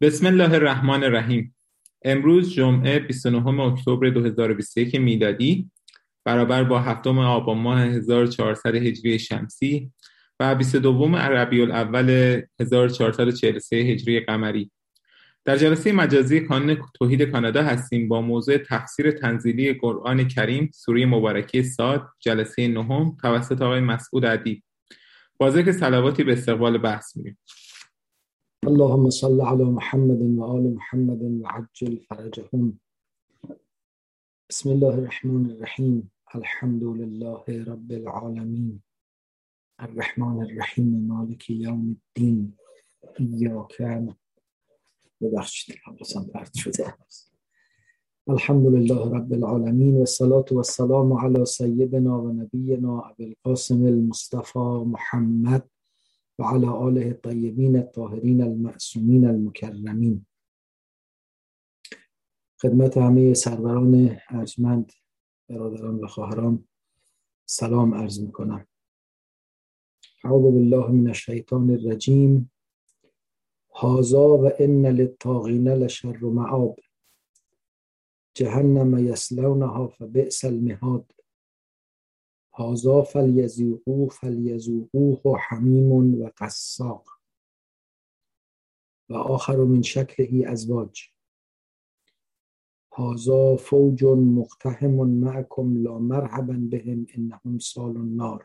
بسم الله الرحمن الرحیم. امروز جمعه 29 اکتبر 2021 میلادی برابر با هفتم آبان ماه 1400 هجری شمسی و 22 ربیع الاول 1443 هجری قمری. در جلسه مجازی کانون توحید کانادا هستیم با موضوع تفسیر تنزیلی قرآن کریم سوره مبارکه ساد جلسه نهم توسط آقای مسعود عدی. با ذکر صلواتی به استقبال بحث میریم. اللهم صل على محمد وآل محمد وعجل فرجهم. بسم الله الرحمن الرحيم الحمد لله رب العالمين الرحمن الرحيم مالك يوم الدين إياك ببخشید حواسم پرت شده. الحمد لله رب العالمين والصلاة والسلام على سيدنا ونبينا أبي القاسم المصطفى محمد. و علی آله الطیبین الطاهرین المعصومین المکرمین خدمت همه سروران ارجمند برادران و خواهران سلام عرض می‌کنم. اعوذ بالله من الشیطان الرجیم. هازا و ان للطاغین لشر معاب. جهنم یسلونها فبئس المهاد. هازا فلیزوقو فلیزوقوه حمیم و قصاق و آخر من شکلهی ازواج. هازا فوج مقتحم معکم لا مرحبا بهم انهم سال النار.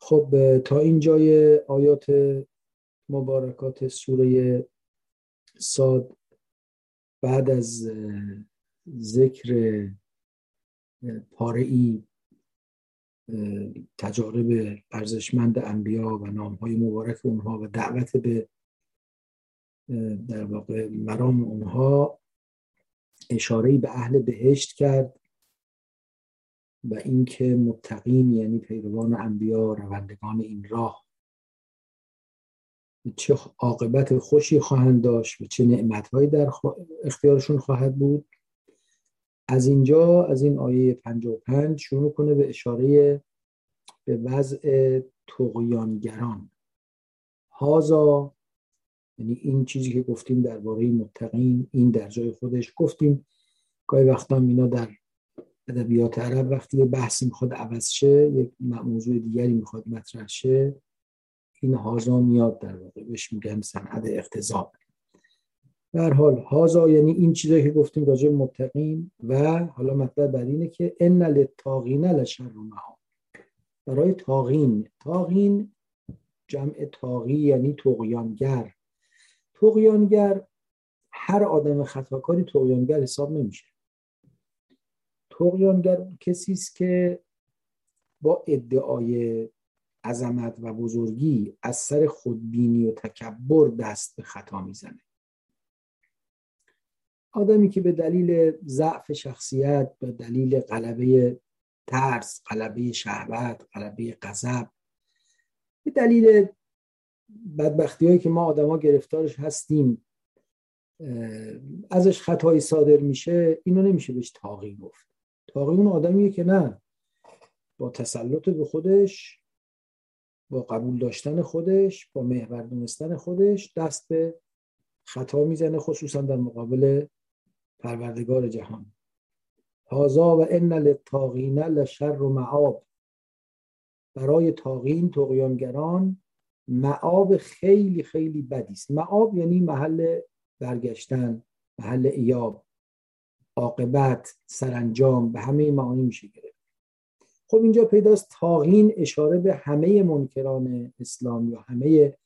خب تا این جای آیات مبارکات سوره ساد بعد از ذکر پاره ای تجارب ارزشمند انبیا و نامهای مبارک اونها و دعوت به در واقع مرام اونها اشاره به اهل بهشت کرد و اینکه متقین یعنی پیروان انبیا روندگان این راه چه عاقبت خوشی خواهند داشت و چه نعمتهایی در اختیارشون خواهد بود. از اینجا از این آیه 55 شروع کنه به اشاره به وضع تقیانگران هازا یعنی این چیزی که گفتیم درباره متقین این در جای خودش گفتیم. گاهی وقتا اینا در ادبیات عرب وقتی یه بحثی می‌خواد عوض شه یک موضوع دیگری می‌خواد مطرح شه این هازا میاد در واقع. بهش میگن صنعت اقتضاب. در حال هازا یعنی این چیزایی که گفتیم راجع متقین و حالا مطلب بر اینه که ان للطاغین لشر مها برای تاغین تاغین جمع تاغی یعنی تقیانگر تقیانگر هر آدم خطاکاری تقیانگر حساب نمیشه. تقیانگر کسی است که با ادعای عظمت و بزرگی از سر خودبینی و تکبر دست به خطا می‌زنه. آدمی که به دلیل ضعف شخصیت به دلیل قلبه ترس قلبه شهوت قلبه غضب به دلیل بدبختی هایی که ما آدما گرفتارش هستیم ازش خطایی صادر میشه اینو نمیشه بهش تاقی گفت. تاقی اون آدمیه که نه با تسلط به خودش با قبول داشتن خودش با محور دونستن خودش دست به خطا می‌زنه خصوصا در مقابل پروردگار جهان. هازا و ان للطاغین لشر و معاب. برای تاغین تقیانگران معاب خیلی خیلی بدی است. معاب یعنی محل برگشتن محل ایاب عاقبت سرانجام به همه معانی میشه گرفت. خب اینجا پیداست تاغین اشاره به همه منکران اسلام یا همه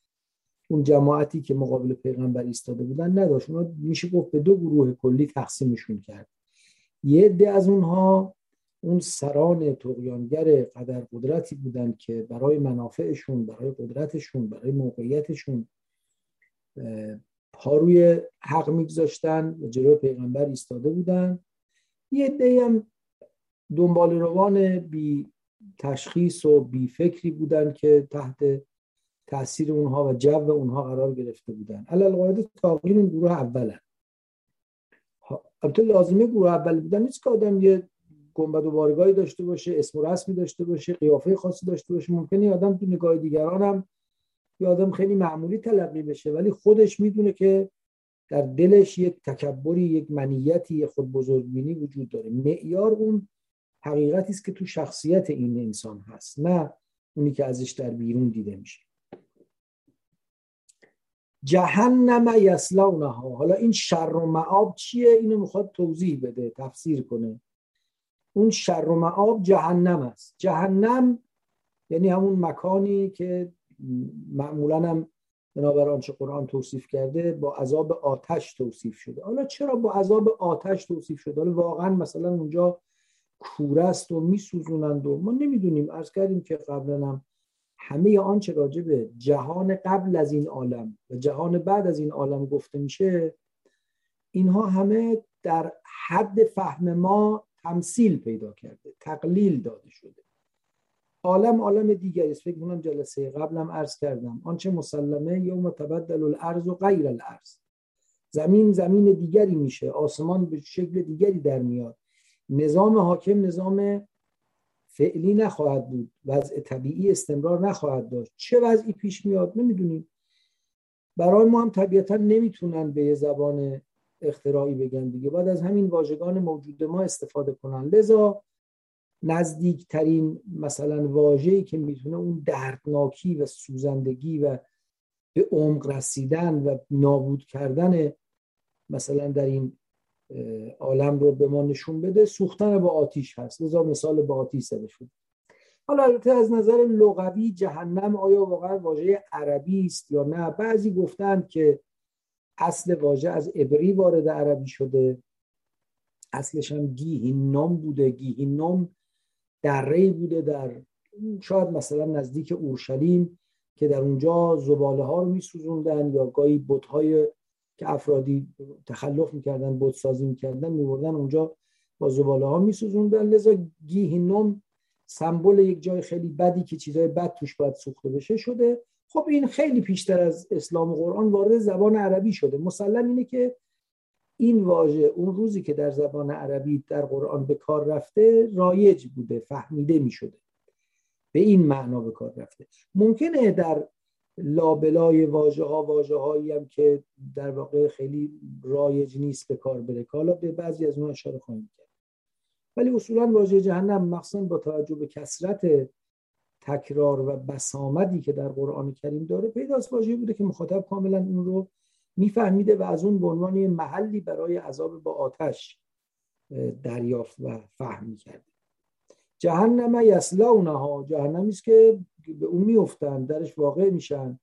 اون جماعتی که مقابل پیغمبر ایستاده بودن نداشت. اونا میشه گفت به دو گروه کلی تقسیمشون کرد. یه عده از اونها اون سران تقیانگر قدر قدرتی بودن که برای منافعشون برای قدرتشون برای موقعیتشون پا روی حق میگذاشتن و جلوی پیغمبر ایستاده بودن. یه عده هم دنبال روان بی تشخیص و بی فکری بودن که تحت تاثیر اونها و جو اونها قرار گرفته بودن. علل تاقین این گروه اولن البته لازمه گروه اول بودن. نیست که آدم یه گنبد و بارگاهی داشته باشه اسم و رسمی داشته باشه قیافه خاصی داشته باشه. ممکنه آدم تو نگاه دیگران هم یه آدم خیلی معمولی تلقی بشه ولی خودش می‌دونه که در دلش یک تکبری یک منیتی یک خود بزرگبینی وجود داره. معیار اون حقیقتی است که تو شخصیت این انسان هست نه اونی که ازش در بیرون دیده میشه. جهنم یسلونها حالا این شر و معاب چیه؟ اینو می‌خواد توضیح بده تفسیر کنه. اون شر و معاب جهنم است. جهنم یعنی همون مکانی که معمولا هم بنابر آنچه قرآن توصیف کرده با عذاب آتش توصیف شده. حالا چرا با عذاب آتش توصیف شده؟ حالا واقعا مثلا اونجا کوره است و میسوزونند و ما نمی‌دونیم. از کردیم که قبلا هم همه آنچه راجع به جهان قبل از این عالم و جهان بعد از این عالم گفته میشه اینها همه در حد فهم ما تمثیل پیدا کرده تقلیل داده شده. عالم عالم دیگری است. فکر کنم جلسه قبلم عرض کردم. آنچه مسلمه یوم تبدل الارض و غیر الارض. زمین زمین دیگری میشه. آسمان به شکل دیگری در میاد. نظام حاکم نظام فعلی نخواهد بود. وضع طبیعی استمرار نخواهد داشت. چه وضعی پیش میاد نمی‌دونیم. برای ما هم طبیعتا نمی‌تونن به یه زبان اختراعی بگن دیگه. باید از همین واژگان موجود ما استفاده کنن. لذا نزدیکترین مثلا واژه‌ای که می‌تونه اون دردناکی و سوزندگی و به عمق رسیدن و نابود کردن مثلا در این عالم رو به ما نشون بده. سوختن با آتیش هست. لذا مثال با آتیش زده حالا البته از نظر لغوی جهنم آیا واقعا واژه عربی است یا نه؟ بعضی گفتند که اصل واژه از عبری وارد عربی شده. اصلش هم گیهینوم بوده. گیهینوم دره بوده در شاید مثلا نزدیک اورشلیم که در اونجا زباله ها رو میسوزوندن یا گاهی بتهای که افرادی تخلف می‌کردن بود سازی می‌کردن میبردن اونجا با زباله ها میسوزوندن. لذا گیهینوم سمبل یک جای خیلی بدی که چیزای بد توش باید سوخته بشه شده. خب این خیلی پیشتر از اسلام و قرآن وارد زبان عربی شده. مسلم اینه که این واژه اون روزی که در زبان عربی در قرآن به کار رفته رایج بوده فهمیده می شده به این معنا به کار رفته. ممکنه در لابلای واژه ها واژه هایی هم که در واقع خیلی رایج نیست به کار بره. حالا به بعضی از اونها اشاره خواهیم کرد. ولی اصولا واژه جهنم مخصوصا با توجه به کسرت تکرار و بسامدی که در قرآن کریم داره پیداست واژه بوده که مخاطب کاملا اون رو میفهمیده و از اون به عنوان محلی برای عذاب با آتش دریافت و فهم می‌کرده. جهنم یسلاونها جهنمی است که به اون میفتن درش واقع میشن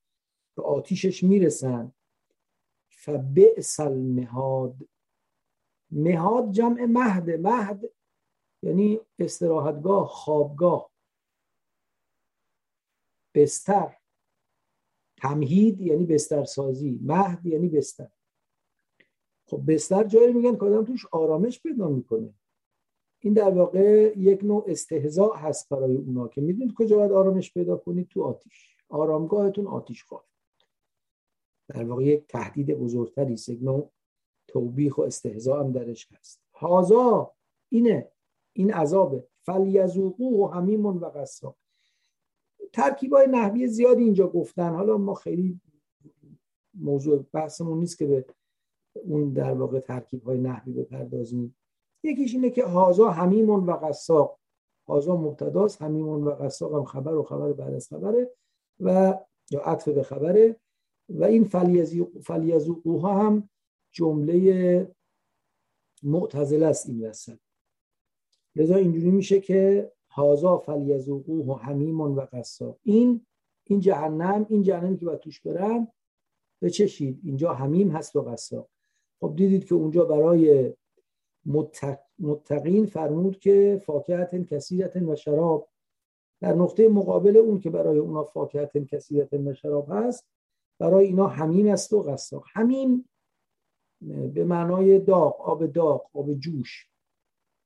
به آتیشش می‌رسن. فبئس المهاد. مهاد جمع مهد. مهد یعنی استراحتگاه خوابگاه. بستر. تمهید یعنی بستر سازی مهد یعنی بستر. خب بستر جایی میگن که آدم توش آرامش پیدا می‌کنه. این در واقع یک نوع استهزاء هست برای اونا که می‌دونید کجا باید آرامش پیدا کنید؟ تو آتیش. آرامگاهتون آتیش خواهد. در واقع یک تهدید بزرگتری است یک نوع توبیخ و استهزاء هم درش هست. هازا اینه. این عذابه. فلیزوقو و حمیمون و قصاب ترکیب های نحوی زیادی اینجا گفتن. حالا ما خیلی موضوع بحثمون نیست که به اون در واقع ترکیب های نحوی بپردازیم. یکیش اینه که هازا همیمون و قصاق هازا مبتداست همیمون و قصاق هم خبر و خبر بعد از خبره و یا عطف به خبره. و این فلیزوقوها هم جمله معتزله است این وسط. لذا اینجوری میشه که هازا فلیزوقوه حمیمون و قصاب این این جهنم این جهنمی که باید توش برن بچشید اینجا حمیم هست و قصاب خب دیدید که اونجا برای متقین فرمود که فاکهت کثیرت و شراب. در نقطه مقابل اون که برای اونا فاکهت کثیرت و شراب هست برای اینا حمیم است و قصاب حمیم به معنای داغ آب داغ آب جوش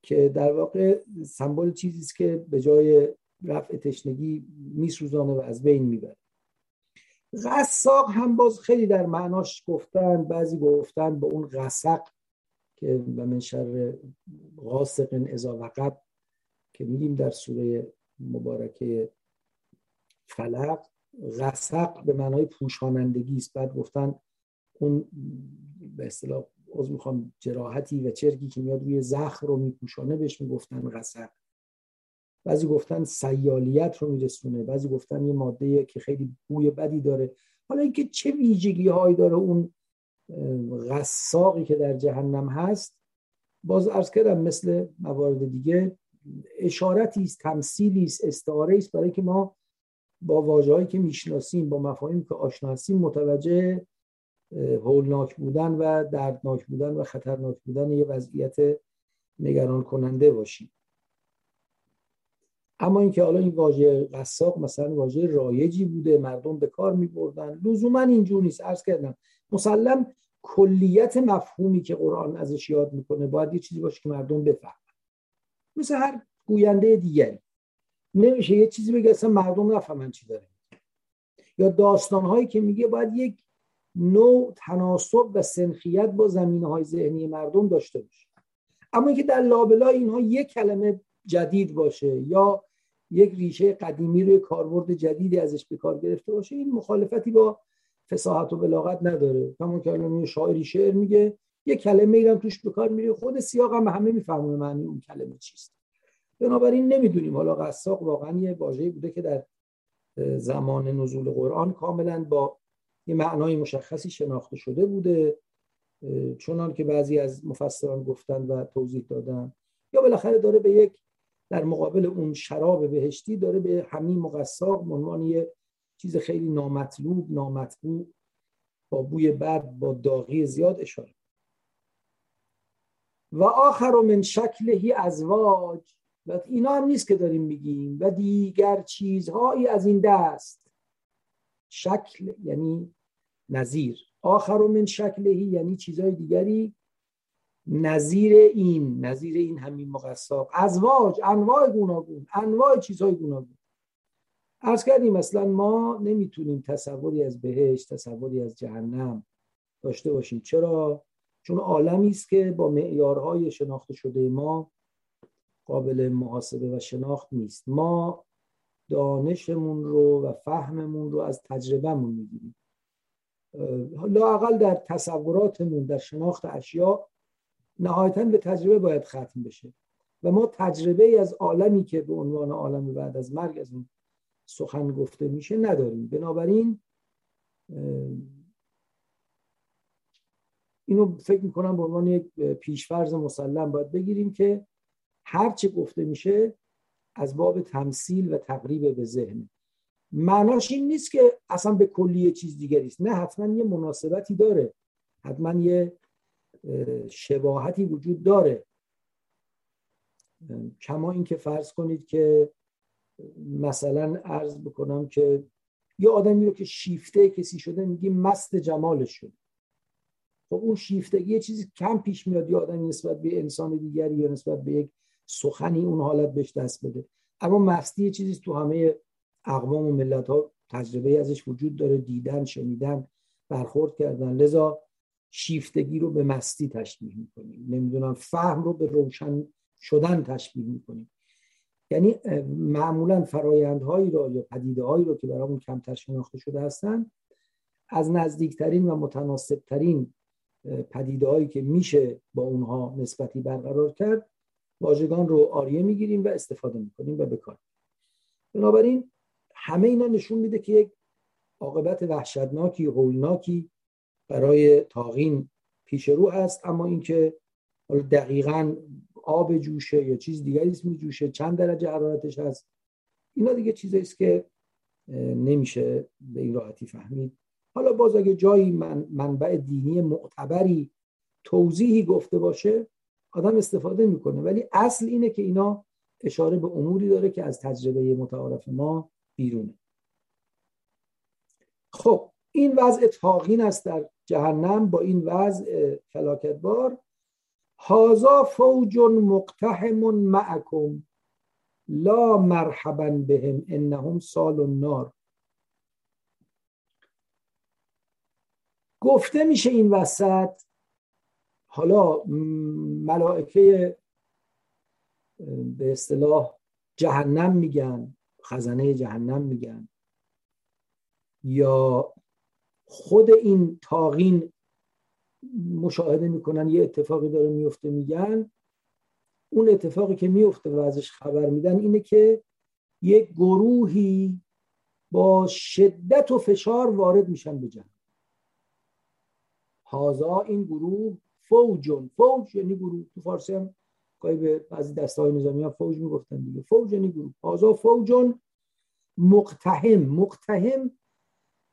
که در واقع سمبل چیزی است که به جای رفع تشنگی میسوزانه و از بین می‌بره. غساق هم باز خیلی در معناش گفتن بعضی گفتن به اون غسق که به من شر غاسق ازا وقب که میگیم در سوره مبارکه فلق غسق به معنای پوشانندگی است. بعد گفتن اون به اصطلاح از می‌خوام جراحتی و چرکی که میاد روی زخم رو میپوشانه بهش می‌گفتن غسق بعضی گفتن سیالیت رو میرسونه بعضی گفتن یه ماده که خیلی بوی بدی داره. حالا اینکه چه ویژگی هایی داره اون غساقی که در جهنم هست باز ارز کردم مثل موارد دیگه اشارتی است تمثیلی است استعاره است برای که ما با واژه‌هایی که می‌شناسیم با مفاهیمی که آشنا هستیم متوجه هولناک بودن و دردناک بودن و خطرناک بودن یه وضعیت نگران کننده باشیم. اما اینکه حالا این واژه قساق مثلا واژه رایجی بوده مردم به کار می بردن لزوما اینجور نیست. عرض کردم مسلم کلیت مفهومی که قرآن ازش یاد می‌کنه باید یه چیزی باشه که مردم بفهمن. مثل هر گوینده دیگری. نمیشه یه چیزی بگه اصلا مردم نفهمن چی داره یا داستانهایی که میگه باید یک نوع تناسب و سنخیت با زمینه های ذهنی مردم داشته باشه. اما اینکه در لابلای اینها یک کلمه جدید باشه یا یک ریشه قدیمی روی کاربرد جدیدی ازش به کار گرفته باشه این مخالفتی با فساحت و بلاغت نداره. همون الان شاعری شعر میگه یه کلمه ایران توش به کار میره خود سیاق هم همه میفهمونه معنی اون کلمه چیست. بنابراین نمی‌دونیم حالا قساق واقعا یه واژه‌ای بوده که در زمان نزول قرآن کاملا با یه معنای مشخصی شناخته شده بوده. چونان که بعضی از مفسران گفتن و توضیح دادن. یا بالاخره داره به یک در مقابل اون شراب بهشتی داره به همین مقصاق عنوان یه چیز خیلی نامطلوب نامطبوع با بوی بد با داغی زیاد اشاره و آخر من شکلهی ازواج و اینا هم نیست که داریم میگیم. و دیگر چیزهایی از این دست. شکل یعنی نظیر. آخر من شکلهی یعنی چیزهای دیگری. نظیر این نظیر این همین مقصاق. ازواج انواع گوناگون انواع چیزهای گوناگون. ارز کردیم مثلا ما نمی‌تونیم تصوری از بهشت تصوری از جهنم داشته باشیم. چرا؟ چون عالمی است که با معیارهای شناخته شده ما قابل محاسبه و شناخت نیست. ما دانشمون رو و فهممون رو از تجربهمون می‌گیریم. لاقل در تصوراتمون در شناخت اشیاء نهایتا به تجربه باید ختم بشه. و ما تجربه از عالمی که به عنوان عالم بعد از مرگ از اون سخن گفته میشه نداریم. بنابراین اینو فکر می‌کنم به عنوان یک پیشفرز مسلم باید بگیریم که هر چه گفته میشه از باب تمثیل و تقریب به ذهن. معناش این نیست که اصلا به کلی چیز دیگری است. نه حتما یه مناسبتی داره. حتما یه شباهتی وجود داره. کما اینکه فرض کنید که مثلا عرض بکنم که یه آدمی رو که شیفته کسی شده میگیم مست جمالش شده. خب اون شیفتگی یه چیزی کم پیش میاد یه آدمی نسبت به انسان دیگری یا نسبت به یک سخنی اون حالت بهش دست بده. اما مستی یه چیزی تو همه اقوام و ملت ها تجربه ازش وجود داره. دیدن شنیدن برخورد کردن. لذا شیفتگی رو به مستی تشبیه می‌کنیم. نمی‌دونم فهم رو به روشن شدن تشبیه می‌کنیم. یعنی معمولا فرایندهایی رو یا پدیده هایی رو که برامون کمتر شناخته شده هستن از نزدیکترین و متناسبترین پدیده هایی که میشه با اونها نسبتی برقرار کرد واژگان رو آریه می‌گیریم و استفاده می‌کنیم و بکار بنابراین همه اینا نشون میده که یک عاقبت وحشتناکی هولناکی برای تاغین پیش رو هست اما اینکه دقیقا آب جوشه یا چیز دیگری است میجوشه چند درجه حرارتش هست. اینا دیگه چیزی است که نمیشه به این راحتی فهمید. حالا باز اگه جایی من منبع دینی معتبری توضیحی گفته باشه آدم استفاده می‌کنه. ولی اصل اینه که اینا اشاره به اموری داره که از تجربه متعارف ما بیرونه. خب این وضع تاغین است در جهنم. با این وضع فلاکتبار هازا فوج مقتحم معکم لا مرحبا بهم انهم سال النار گفته میشه این وسط حالا ملائکه به اصطلاح جهنم میگن خزنه جهنم میگن. یا خود این تاغین مشاهده می‌کنن یه اتفاقی داره میفته میگن. اون اتفاقی که میفته و ازش خبر میدن اینه که یک گروهی با شدت و فشار وارد میشن به جنگ. هازا این گروه فوجون فوج یعنی گروه. تو فارسی هم گاهی به بعضی دسته های نظامی هم فوج می‌گفتن دیگه. فوج یعنی گروه. هازا فوجون مقتهم مقتهم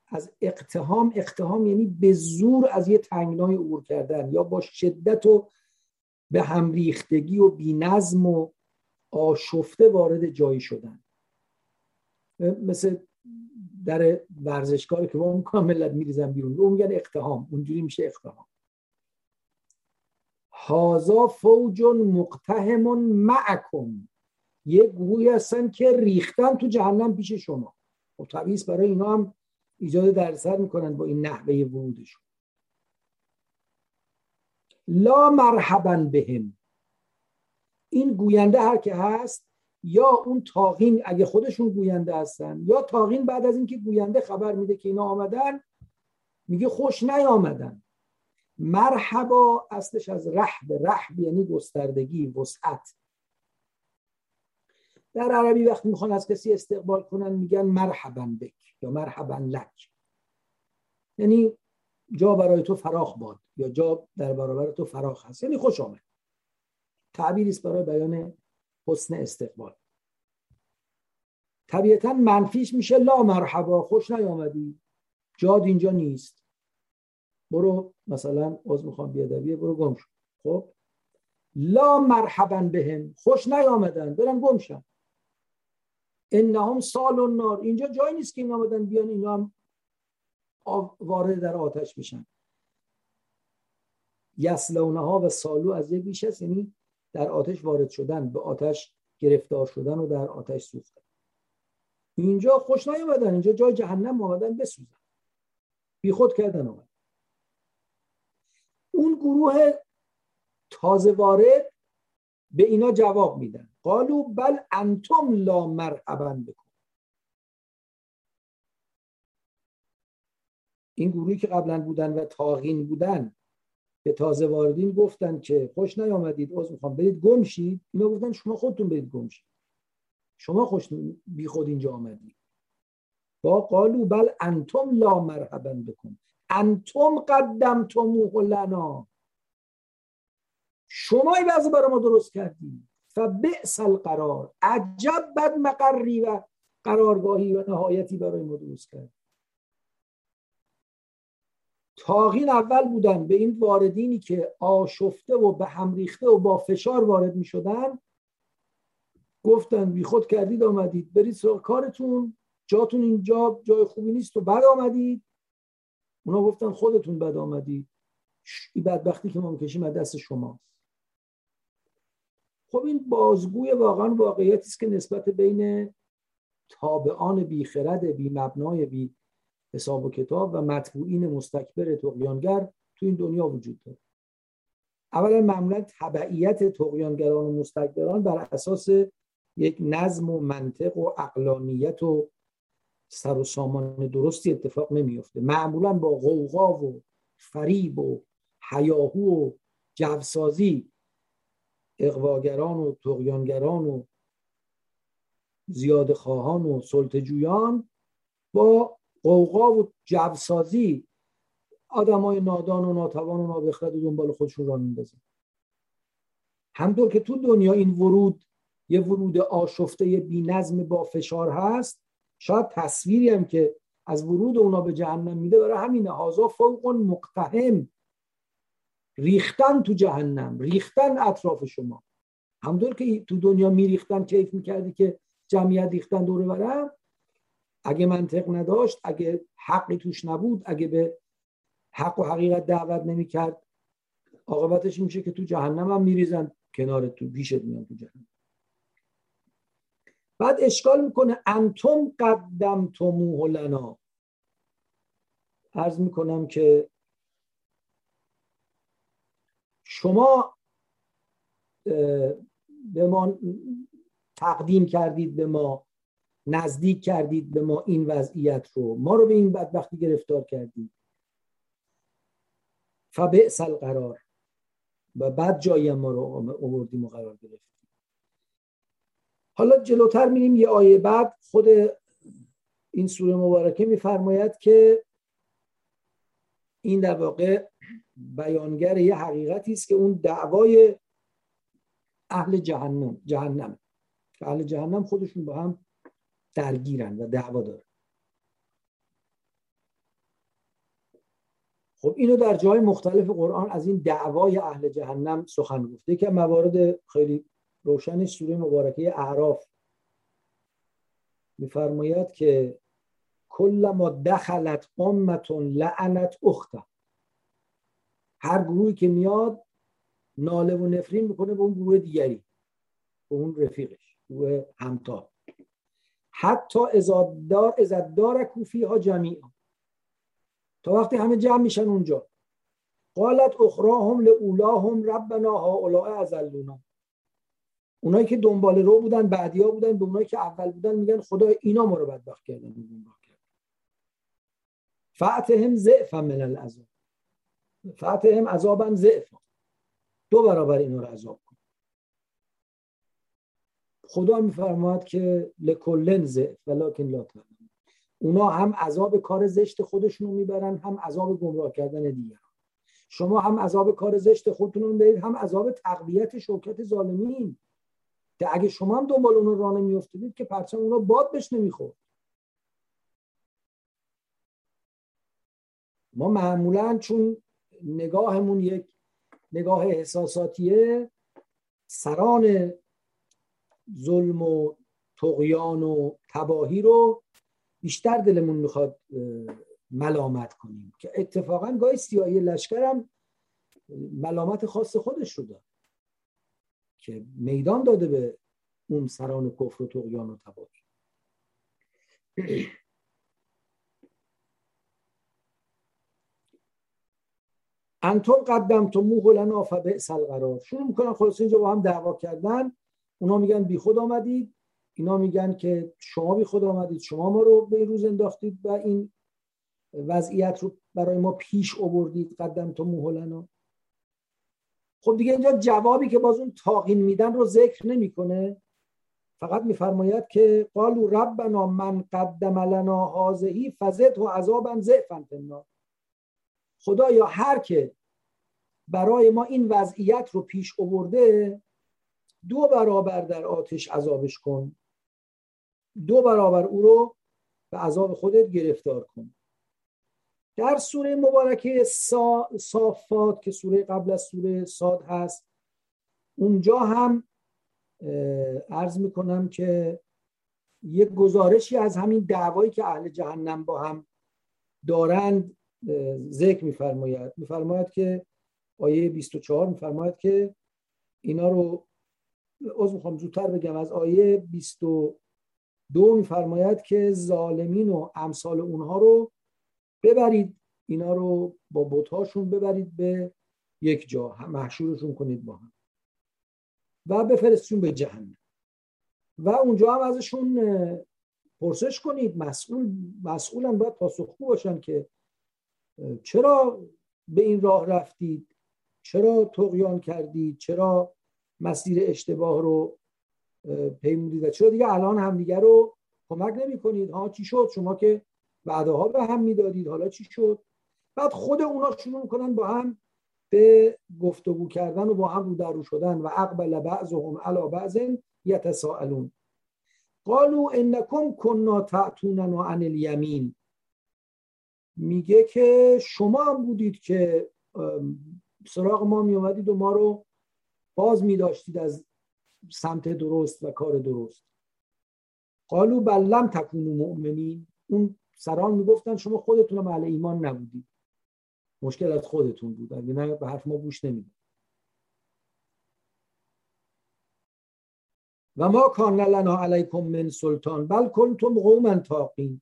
از اقتهام اقتهام یعنی به زور از یه تنگنای عبور کردن یا با شدت و به هم ریختگی و بینظم و آشفته وارد جایی شدن. مثل در ورزشکار که اون کاملت میریزن بیرون اون میگن اقتهام اونجوری میشه اقتهام هازا فوج مقتهم معکم. یه گروهی هستن که ریختن تو جهنم پیش شما. و خب طبیعی برای اینا هم ایجاد درصد می‌کنن با این نحوه ورودشون. لا مرحبا بهم. این گوینده هر که هست یا اون تاغین اگه خودشون گوینده هستن یا تاغین بعد از اینکه گوینده خبر میده که اینا آمدن میگه خوش نیامدن. مرحبا اصلش از رحب. رحب یعنی گستردگی وسعت. در عربی وقتی می‌خوان از کسی استقبال کنن میگن مرحبا بک یا مرحبا لک. یعنی جا برای تو فراخ باد یا جا در برابر تو فراخ هست. یعنی خوش آمد. تعبیری است برای بیان حسن استقبال. طبیعتا منفیش میشه لا مرحبا خوش نیامدی. جاد اینجا نیست. برو مثلا از می‌خوام بیادبیه برو گم شو. خب؟ لا مرحبا بهم خوش نیامدن برن گم شن انهم سال و نار. اینجا جایی نیست که این آمدن بیان اینا هم وارد در آتش بشن یسلونه ها و سالو از یک بیش است یعنی در آتش وارد شدن به آتش گرفتار شدن و در آتش سوختن. اینجا خوش نیومدن اینجا جای جهنم آمدن بسوزن. بی خود کردن آمد اون گروه تازه وارد به اینا جواب میدن. قالو بل انتم لا مرحبا بکن این گروهی که قبلا بودن و تاغین بودن به تازه واردین گفتن که خوش نیامدید از می‌خوام برید گم شید. اینا گفتن شما خودتون برید گم شید. شما خوش بی خود اینجا آمدید. با قالو بل انتم لا مرحبا بکن انتم قدمتموه لنا. شما این وضع برای ما درست کردید. فبئس القرار. عجب بد مقری و قرارگاهی و نهایتی برای ما درست کرد. تاغین اول بودن به این واردینی که آشفته و به هم ریخته و با فشار وارد می شدن گفتن بی خود کردید آمدید. برید سراغ کارتون جاتون اینجا جای خوبی نیست و بعد آمدید. اونا گفتن خودتون بد آمدید. این بدبختی که ما می‌کشیم از دست شماست. خب این بازگوی واقعا واقعیتی است که نسبت بین تابعان بی خرد بی مبنای بی حساب و کتاب و مطبوعین مستکبر تقیانگر تو این دنیا وجود داره. اولا معمولا تبعیت تقیانگران و مستکبران بر اساس یک نظم و منطق و اقلانیت و سر و سامان درستی اتفاق نمیفته معمولا با غوغا و فریب و حیاهو و جوسازی اقواگران و تقیانگران و زیاد خواهان و سلطجویان با قوقا و جوسازی آدمای نادان و ناتوان و نابخرد و دنبال خودشون را میندازن همطور که تو دنیا این ورود یه ورود آشفته بی نظم با فشار هست شاید تصویری هم که از ورود اونا به جهنم میده برای همین هازا فوق مقتهم ریختن تو جهنم ریختن اطراف شما. همطور که تو دنیا میریختن کیف می‌کردی که جمعیت ریختن دوره برم اگه منطق نداشت اگه حقی توش نبود اگه به حق و حقیقت دعوت نمی‌کرد عاقبتش میشه که تو جهنم هم میریزن کنار تو پیشت میان تو جهنم. بعد اشکال می‌کنه انتم قدم توموه لنا. عرض می‌کنم که شما به ما تقدیم کردید به ما نزدیک کردید به ما این وضعیت رو. ما رو به این بدبختی گرفتار کردید. فبئس القرار. و بعد جای ما رو آوردیم و قرار گرفتیم. حالا جلوتر میریم یه آیه بعد. خود این سوره مبارکه میفرماید که این در واقع بیانگر یه حقیقتی است که اون دعوای اهل جهنم جهنم. اهل جهنم خودشون با هم درگیرن و دعوا دارن. خب اینو در جای مختلف قرآن از این دعوای اهل جهنم سخن گفته که موارد خیلی روشنش سوره مبارکه اعراف میفرماید که کل ما دخلت امتون لعنت اخته هر گروهی که میاد ناله و نفرین می‌کنه به اون گروه دیگری به اون رفیقش گروه همتا. حتی ازاددار ازاددار کوفی ها جمیعا. تا وقتی همه جمع میشن اونجا. قالت اخراهم لاولاهم ربنا هؤلاء ازلونا اونایی که دنبال رو بودن بعدیا بودن به اونایی که اول بودن میگن خدا اینا ما رو بدبخت کردن فعتهم ضعفا من العذاب. فعتهم عذابا ضعفا دو برابر اینا رو عذاب کن. خدا میفرماد که لکلن ضعف ولکن لا اونا هم عذاب کار زشت خودشون رو می‌برن هم عذاب گمراه کردن دیگران. شما هم عذاب کار زشت خودتون رو هم عذاب تقویت شوکت ظالمین. که اگه شما هم دنبال اون راه نمیافتادید که پرچم اونا باد بهش نمی‌خورد. ما معمولا چون نگاهمون یک نگاه احساساتیه. سران ظلم و تقیان و تباهی رو بیشتر دلمون می‌خواد ملامت کنیم. که اتفاقا گاهی سیاهی لشکرم ملامت خاص خودش رو داد که میدان داده به اون سران کفر و تقیان و تباهی. انتم قدم تو موه لنا فبئس القرار. شروع می‌کنن خلاص اینجا با هم دعوا کردن. اونا میگن بی خود آمدید. اینا میگن که شما بی خود آمدید شما ما رو به روز انداختید و این وضعیت رو برای ما پیش آوردید قدم تو لنا. خب دیگه اینجا جوابی که باز اون تاقین میدن رو ذکر نمی‌کنه. فقط میفرماید که قالو ربنا من قدم لنا هازهی فزد و عذابا ضعفا خدایا هر که برای ما این وضعیت رو پیش آورده دو برابر در آتش عذابش کن. دو برابر او رو به عذاب خودت گرفتار کن. در سوره مبارکه صافات که سوره قبل از سوره ساد هست اونجا هم عرض می‌کنم که یک گزارشی از همین دعوایی که اهل جهنم با هم دارند ذکر میفرماید. میفرماید که آیه 24 میفرماید که اینا رو از می‌خوام زودتر بگم. از آیه 22 میفرماید که ظالمین و امثال اونها رو ببرید. اینا رو با بوتهاشون ببرید به یک جا. محشورشون کنید با هم. و بفرستشون به جهنم. و اونجا هم ازشون پرسش کنید. مسئول مسئولن باید پاسخگو باشن که چرا به این راه رفتید؟ چرا تقیان کردید؟ چرا مسیر اشتباه رو پیمودید؟ و چرا دیگه الان همدیگه رو کمک نمی کنید؟ ها چی شد؟ شما که بعدها به هم می‌دادید حالا چی شد؟ بعد خود اونا شروع می‌کنن با هم به گفتگو کردن و با هم رو در رو شدن و اقبل بعضهم علی بعض یتساءلون. قالوا انکم کنا تعتوننا عن الیمین. میگه که شما هم بودید که سراغ ما می و ما رو باز می داشتید از سمت درست و کار درست. قالو بلم تکونو مؤمنین. اون سران می‌گفتن شما خودتون هم ایمان نبودید. مشکل از خودتون بود. اگه نه به حرف ما گوش نمی‌دید. و ما کان لنا علیکم من سلطان. بل کنتم قوما تاقین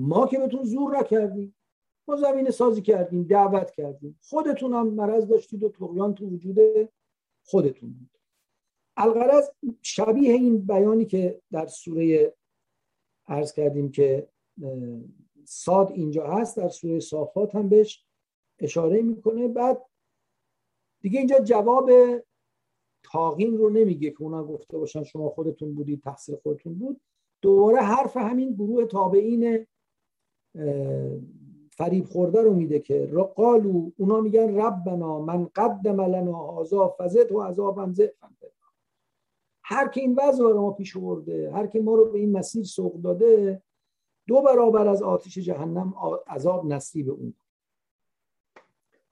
ما که بهتون زور نکردیم. ما زمین سازی کردیم دعوت کردیم. خودتون هم مرض داشتید و تقیان تو وجود خودتون بود. الغرض شبیه این بیانی که در سوره عرض کردیم که ساد اینجا هست در سوره صافات هم بهش اشاره می‌کنه. بعد دیگه اینجا جواب تاقین رو نمیگه که اونا گفته باشن شما خودتون بودید تقصیر خودتون بود. دوباره حرف همین گروه تابعین فریب خورده رو میده که قالو اونا میگن ربنا من قدم لنا هذا فزد و عذابا ضعفا. هر که این وضع رو ما پیش برده هر که ما رو به این مسیر سوق داده دو برابر از آتش جهنم عذاب نصیب اون.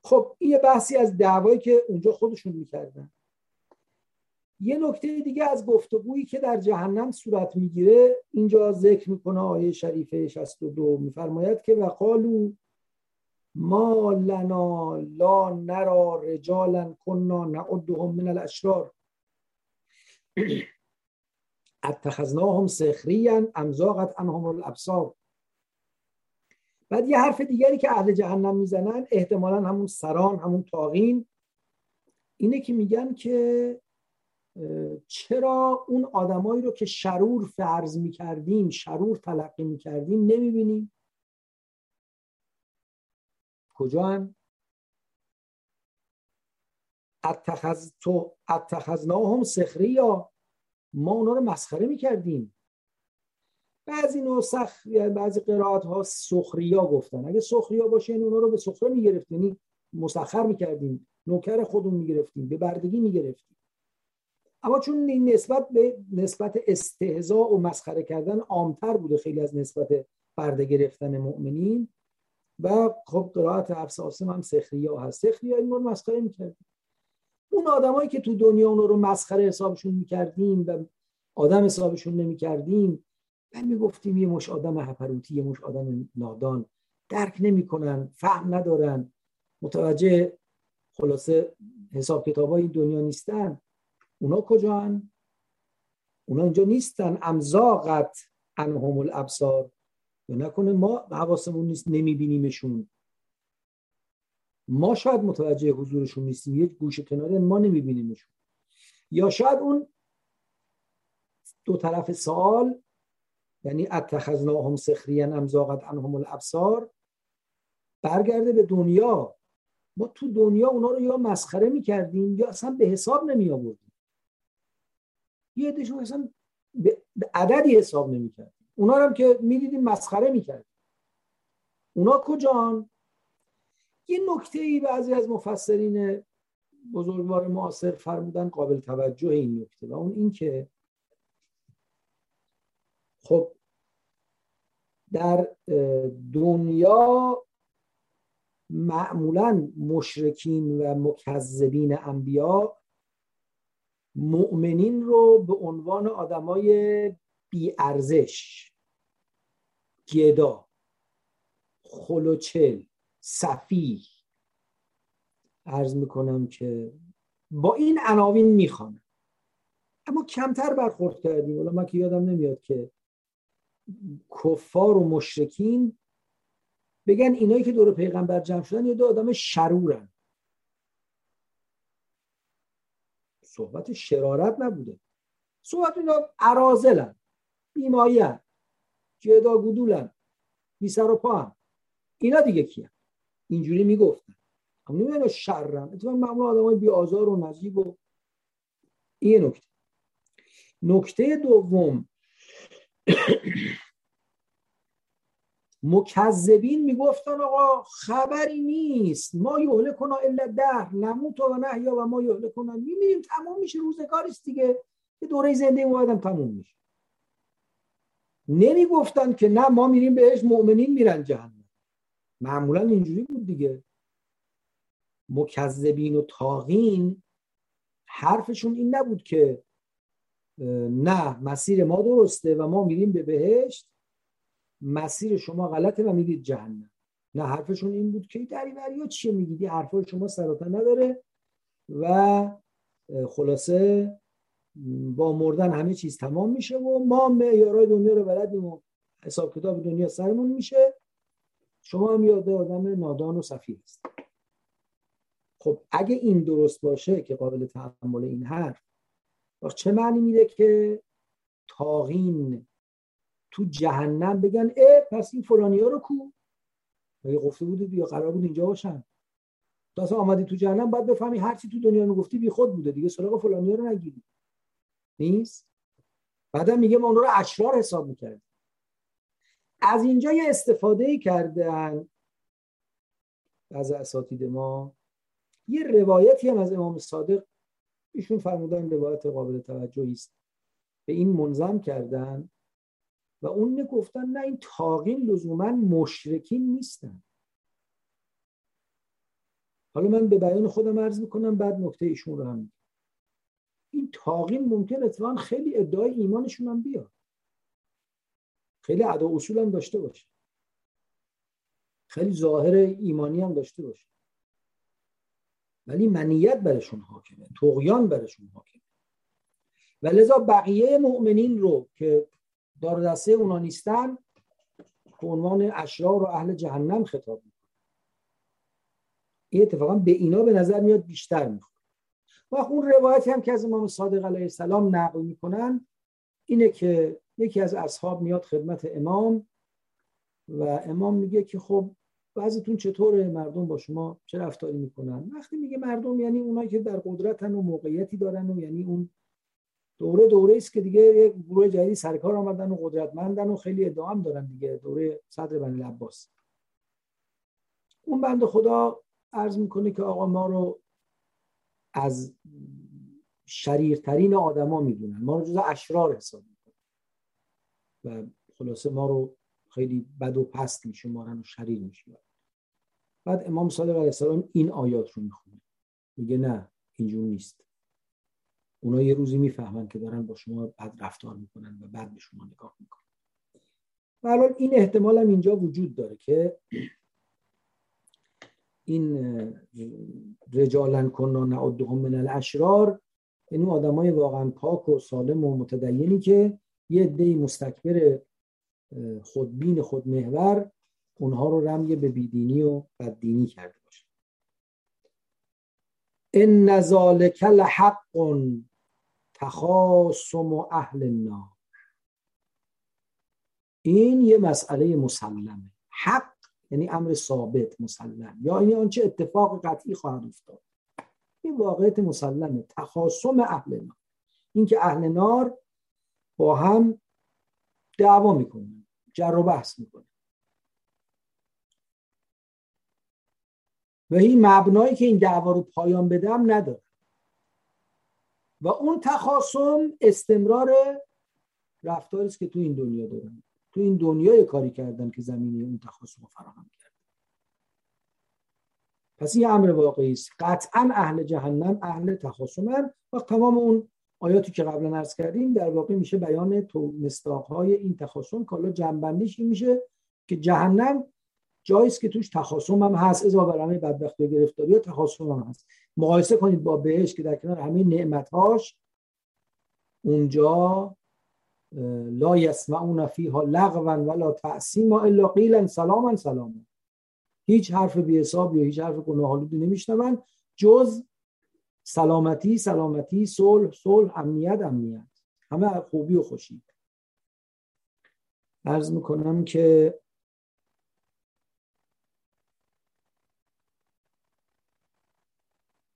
خب این بحثی از دعوایی که اونجا خودشون می‌کردن. یه نکته دیگه از گفتگویی که در جهنم صورت می‌گیره اینجا ذکر می‌کنه آیه شریفه 62 میفرماید که وقالو ما لنا لا نرا رجالا کنا نعدهم من الاشرار. اتخذناهم سخریا امزاقت انهم الابصار. بعد یه حرف دیگری که اهل جهنم می‌زنن احتمالا همون سران همون تاغین اینه که میگن که چرا اون آدمایی رو که شرور فرض می‌کردیم شرور تلقی می‌کردیم نمی‌بینیم؟ کجا هم اتخذناهم سخری یا ما اونا رو مسخره می‌کردیم. بعضی نسخ یعنی بعضی قرائت ها سخریا گفتن. اگه سخریا باشه یعنی اونا رو به سخره می‌گرفتیم. یعنی مسخر می‌کردیم. نوکر خودمون می‌گرفتیم. به بردگی می‌گرفتیم. اما چون این نسبت به نسبت استهزاء و مسخره کردن عامتر بوده خیلی از نسبت برده گرفتن مؤمنین و خب قرائت هم سخریا هست. سخریا این رو مسخره می‌کردیم اون آدمایی که تو دنیا اون رو مسخره حسابشون می‌کردیم و آدم حسابشون نمی‌کردیم و می‌گفتیم یه مش آدم هپروتی یه مش آدم نادان. درک نمی‌کنن فهم ندارن. متوجه خلاصه حساب کتاب این دنیا نیستن. اونا کجا هن؟ اونا اینجا نیستن. امزاقت انهم الابصار یا نکنه ما حواسمون نیست نمیبینیمشون. ما شاید متوجه حضورشون نیستیم. یک گوشه کناره ما نمیبینیمشون. یا شاید اون دو طرف سال یعنی اتخذناهم سخریا امزاقت انهم الابصار برگرده به دنیا. ما تو دنیا اونا رو یا مسخره می‌کردیم یا اصلا به حساب نمی آوردیم یه عدهشون اصلا به عددی حساب نمی‌کردیم اونا هم که می‌دیدیم مسخره می‌کردیم اونا کجان یه نکته ای بعضی از مفسرین بزرگوار معاصر فرمودن قابل توجه این نکته و اون این که خب در دنیا معمولا مشرکین و مکذبین انبیا مؤمنین رو به عنوان آدمای بیارزش گدا خلوچل صفی ارز می‌کنم که با این عناوین می‌خوانم اما کمتر برخورد کردیم. ولی من که یادم نمیاد که کفار و مشرکین بگن اینایی که دور پیغمبر جمع شدن یه دو آدم شرورن. صحبت شرارت نبوده. صحبت اینا عرازلن بیمایین جدا گدولن بی سر و پا هم. اینا دیگه کیه اینجوری می‌گفتن. اما نمی‌دونم شرن. اتفاقا معمول آدم های بی آزار و نزیب و این نکته. نکته دوم مکذبین می‌گفتن آقا خبری نیست. ما یهله کنا الا ده نموت و نحیا و ما یهله کنا میمیریم تمام میشه روزگاریست دیگه. یه دوره زنده ما آدم تموم میشه. نمی‌گفتن که نه ما میریم بهش مؤمنین میرن جهنم. معمولا اینجوری بود دیگه. مکذبین و تاغین حرفشون این نبود که نه مسیر ما درسته و ما میریم به بهشت. مسیر شما غلطه و میگید جهنم. نه حرفشون این بود که دری ها چیه میگید حرفای شما سراتا نداره و خلاصه با مردن همه چیز تمام میشه و ما معیارهای دنیا رو بلدیم و حساب کتاب دنیا سرمون میشه. شما هم یاد آدم نادان و صفی است خب اگه این درست باشه که قابل تحمل این حرف چه معنی میده که تاغین تو جهنم بگن اه پس این فلانی ها رو کو. مگه گفته بودید یا قرار بود اینجا باشن. تو اصلا آمدی تو جهنم باید بفهمی هر چی تو دنیا می‌گفتی بی خود بوده دیگه سراغ فلانی ها رو نگیری. نیست؟ بعدا میگه ما اون رو اشرار حساب می‌کردیم. از اینجا یه استفاده ای کردن از اساتید ما. یه روایتی هم از امام صادق ایشون فرمودن روایت قابل توجهی است. به این منظم کردن. و اون گفتن نه این تاقین لزوما مشرکین نیستن. حالا من به بیان خودم عرض می‌کنم بعد نکته ایشون رو هم. این تاقین ممکن اتفاقا خیلی ادعای ایمانشون هم بیاد. خیلی ادا اصول هم داشته باشه. خیلی ظاهر ایمانی هم داشته باشه. ولی منیت برشون حاکمه. تقیان برشون حاکمه. و لذا بقیه مؤمنین رو که دار دسته اونا نیستن به عنوان اشرار و اهل جهنم خطاب می‌کنه این اتفاقا به اینا به نظر میاد بیشتر می‌خوره. و اون روایتی هم که از امام صادق علیه السلام نقل می‌کنن اینه که یکی از اصحاب میاد خدمت امام و امام میگه که خب بعضیتون چطوره؟ مردم با شما چه رفتاری می‌کنن؟ وقتی میگه مردم یعنی اونایی که در قدرتن و موقعیتی دارن و یعنی اون دوره دوره است که دیگه یک گروه جدیدی سرکار آمدن و قدرتمندن و خیلی ادعا هم دارن دیگه دوره صدر بنی عباس. اون بند خدا عرض می‌کنه که آقا ما رو از شریرترین آدما می‌دونن ما رو جز اشرار حساب می‌کنن. و خلاصه ما رو خیلی بد و پست میشمارن و شریر میشمارن بعد امام صادق علیه السلام این آیات رو می‌خونه. میگه نه اینجور نیست. اونا یه روزی می‌فهمن که دارن با شما بد رفتار می‌کنن و بعد به شما نگاه می‌کنن. و این احتمال هم اینجا وجود داره که این رجالن کننا نعدهم من الاشرار یعنی های واقعا پاک و سالم و متدینی که یه عده مستکبر خودبین خودمحور اونها رو رمی به بیدینی و بددینی کرده باشه. ان ذالک لحق تخاصم اهل النار. این یه مسئله مسلمه. حق یعنی امر ثابت مسلم. یا این آنچه اتفاق قطعی خواهد افتاد. این واقعیت مسلمه. تخاصم اهل نار اینکه اهل نار با هم دعوا می‌کنن جر و بحث می‌کنن. و این مبنایی که این دعوا رو پایان بدم نداره. و اون تخاصم استمرار رفتاری است که تو این دنیا دارن تو این دنیا کاری کردن که زمینه اون تخاصم فراهم کرد پس این امر واقعی است. قطعا اهل جهنم اهل تخاصمن و تمام اون آیاتی که قبلا عرض کردیم در واقع میشه بیان تو های این تخاصم که حالا جنبندیش این میشه که جهنم جایی که توش تخاصم هم هست ازا بر همه بدبختی و گرفتاری و تخاصم هم هست. مقایسه کنید با بهش که در کنار همه نعمتهاش اونجا لا یسمعون فیها لغوا ولا تعصیما الا قیلا سلاما سلاما. هیچ حرف بی حساب یا هیچ حرف گناهالودی نمیشنون جز سلامتی سلامتی صلح صلح امنیت امنیت. همه خوبی و خوشی. عرض می‌کنم که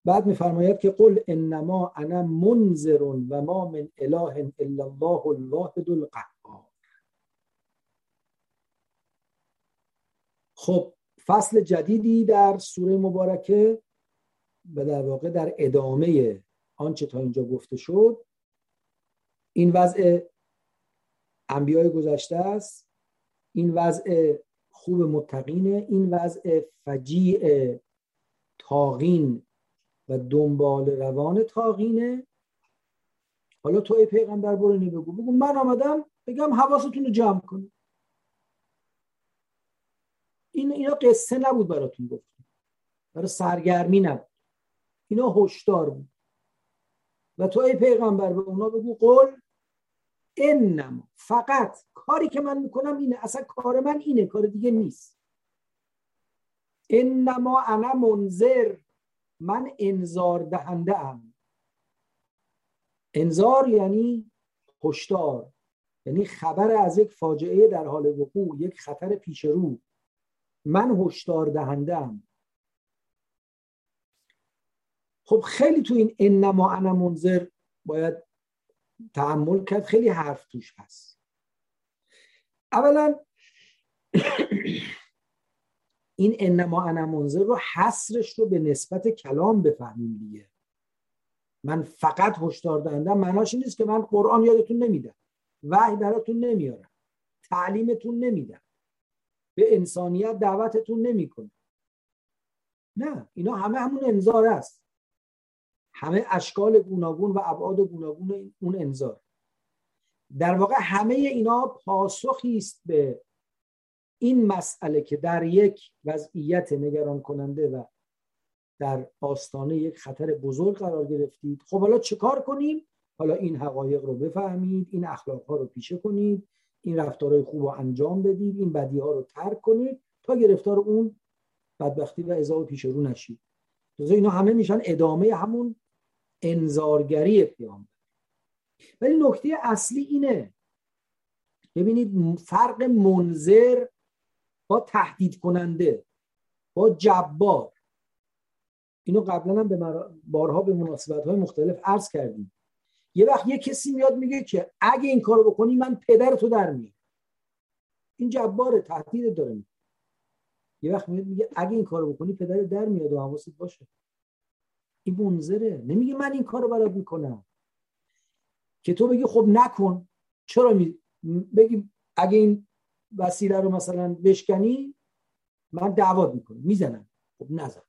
بعد میفرماید که قل انما انا منذر و ما من اله الا الله الواحد القهار. خب فصل جدیدی در سوره مبارکه و در واقع در ادامه آنچه تا اینجا گفته شد. این وضع انبیای گذشته است. این وضع خوب متقینه. این وضع فجیع تاغین دنبال روان تاغینه حالا تو ای پیغمبر برو بگو. بگو من آمدم بگم حواستون رو جمع کنید این اینا قصه نبود براتون گفتم. برای سرگرمی نبود. اینا هشدار بود. و تو ای پیغمبر به اونا بگو قول انما. فقط کاری که من می‌کنم اینه. اصلا کار من اینه. کار دیگه نیست. انما انا منذر. من انذار دهنده ام انذار یعنی هشدار یعنی خبر از یک فاجعه در حال وقوع یک خطر پیش رو. من هشدار دهندم خب خیلی تو این انما انا منظر باید تحمل کرد خیلی حرف توش هست. اولا این انما انا منظر رو حصرش رو به نسبت کلام بفهمیم دیگه. من فقط هشدار دهندم معناش این نیست که من قرآن یادتون نمیدم وحی براتون نمیارم تعلیمتون نمیدم به انسانیت دعوتتون نمی‌کنه. نه اینا همه همون انذار است. همه اشکال گوناگون و ابعاد گوناگون اون انذار. در واقع همه اینا پاسخی است به این مسئله که در یک وضعیت نگران کننده و در آستانه یک خطر بزرگ قرار گرفتید خب حالا چه کار کنیم؟ حالا این حقایق رو بفهمید این اخلاق ها رو پیشه کنید این رفتارهای خوب رو انجام بدید این بدی ها رو ترک کنید تا گرفتار اون بدبختی و ازا پیش رو نشید. اینا همه میشن ادامه همون انزارگری پیامبر ولی نکته اصلی اینه. ببینید فرق منظر با تهدید کننده با جبار. اینو قبلا هم به بارها به مناسبت های مختلف عرض کردیم. یه وقت یه کسی میاد میگه که اگه این کارو بکنی من پدر تو در میارم. این جبار تهدید داره. یه وقت میاد میگه اگه این کارو بکنی پدر در میاد و حواست باشه. این منظره. نمیگه من این کارو برات می‌کنم. که تو بگی خب نکن. چرا می بگی اگه این وسیله رو مثلا بشکنی من دعوت می‌کنم می‌زنم. خب نزن.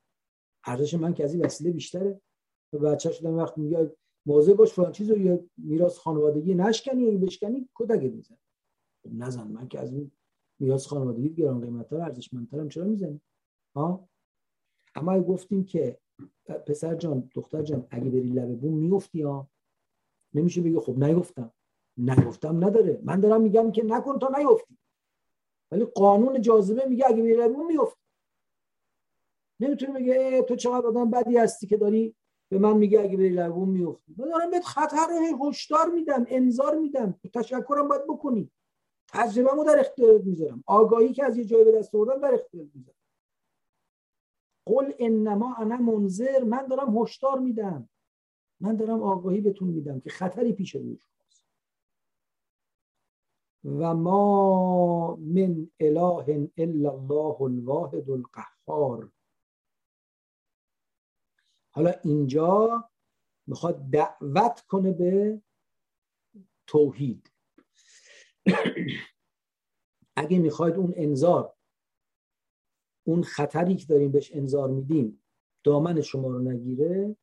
ارزش من که از این وسیله بیشتره. و بچه وقت میگه موضوع باش فلان چیز یا میراث خانوادگی نشکنی یا بشکنی کدگه میزن خب نزن. من که از این میراث خانوادگی گران قیمتتر ارزشمندترم چرا می‌زنی؟ ها اما گفتیم که پسر جان دختر جان اگه بری لبه بوم میفتی ها نمیشه بگی خب نگفتم. نگفتم نداره. من دارم میگم که نکن تا نیفتی. ولی قانون جاذبه میگه اگه بری لبه بوم میفتی نمی‌تونی بگه تو چقدر آدم بدی هستی که داری به من میگه اگه بری لبه بوم میفتی من دارم بهت خطر رو هشدار میدم انذار میدم. تشکرم باید بکنی. تجربه در اختیارت می‌ذارم. آگاهی که از یه جای به دست آوردم در اختیارت می‌ذارم. قل انما انا منذر. من دارم هشدار میدم. من دارم آگاهی بهتون میدم که خطری پیش روی و ما من اله الا الله الواحد القهار. حالا اینجا می‌خواد دعوت کنه به توحید. اگه می‌خواید اون انذار اون خطری که داریم بهش انذار میدیم دامن شما رو نگیره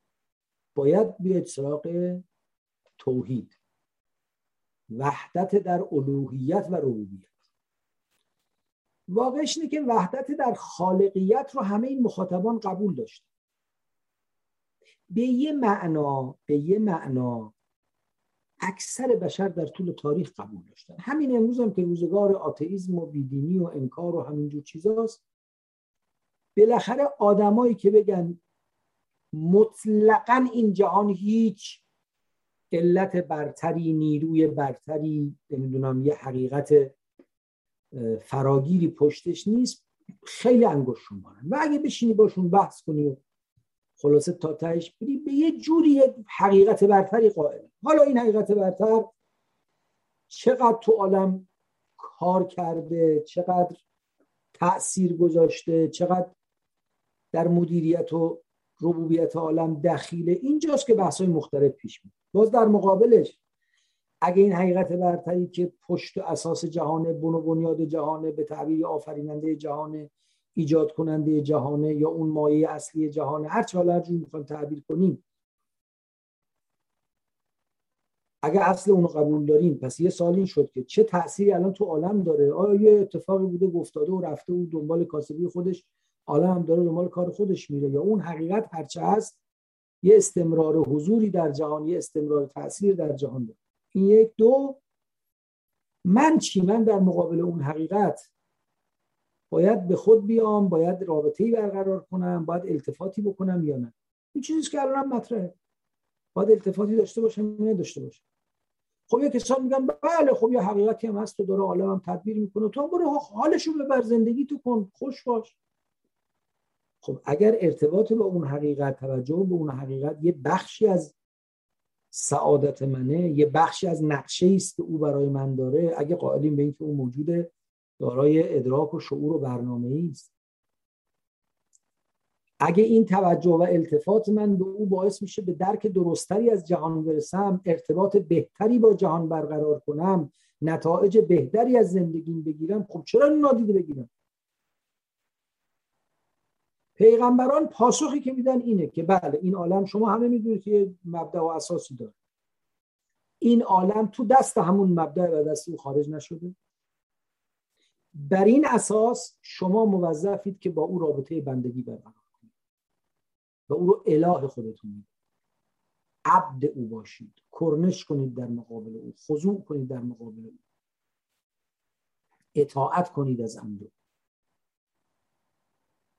باید بیاید سراغ توحید. وحدت در الوهیت و ربوبیت. واقعش اینه که وحدت در خالقیت رو همه این مخاطبان قبول داشت. به یه معنا به یه معنا اکثر بشر در طول تاریخ قبول داشتن. همین امروز هم که روزگار آتئیزم و بیدینی و انکار و همینجور چیزاست بالاخره آدمایی که بگن مطلقا این جهان هیچ علت برتری نیروی برتری نمی‌دونم یه حقیقت فراگیری پشتش نیست خیلی انگشت شمارن و اگه بشینی باشون بحث کنی و خلاصه تا تهش بری به یه جوری حقیقت برتری قائل. حالا این حقیقت برتر چقدر تو عالم کار کرده چقدر تأثیر گذاشته چقدر در مدیریت و ربوبیت عالم دخیله اینجاست که بحث های مختلف پیش میاد. باز در مقابلش اگه این حقیقت برتری که پشت و اساس جهانه بن و بنیاد جهانه به تعبیر آفریننده جهانه ایجاد کننده جهانه یا اون مایه اصلی جهانه هر چه حالا می‌خوایم تعبیر کنیم اگه اصل اونو قبول داریم پس یه سال این شد که چه تأثیری الان تو عالم داره؟ آیا یه اتفاقی بوده گفتاده و رفته و دنبال کاسبی خودش عالم هم داره دنبال کار خودش میره. یا اون حقیقت هرچه هست یه استمرار حضوری در جهان یه استمرار تاثیر در جهان داره. این یک. دو من چی؟ من در مقابل اون حقیقت باید به خود بیام باید رابطه برقرار کنم باید التفاتی بکنم یا نه؟ این چیزی که الان مطرحه. باید التفاتی داشته باشم یا داشته باشم؟ خب یه کسان میگن بله خب یه حقیقتی هم هست تو داره عالم هم تدبیر می‌کنه. تو هم برو حالشو ببر زندگی تو کن خوش باش. خب اگر ارتباط با اون حقیقت توجه به اون حقیقت یه بخشی از سعادت منه یه بخشی از نقشه است که او برای من داره اگه قائلیم به اینکه او موجود دارای ادراک و شعور و برنامه است. اگه این توجه و التفات من به او باعث میشه به درک درستری از جهان برسم ارتباط بهتری با جهان برقرار کنم نتایج بهتری از زندگیم بگیرم خب چرا نادیده بگیرم؟ پیغمبران پاسخی که میدن اینه که بله این عالم شما همه می‌دونید که مبدع و اساسی داره. این عالم تو دست همون مبدع و دست او خارج نشده. بر این اساس شما موظفید که با او رابطه بندگی برقرار کنید. و او رو اله خودتون عبد او باشید. کرنش کنید در مقابل او. خضوع کنید در مقابل او. اطاعت کنید از امر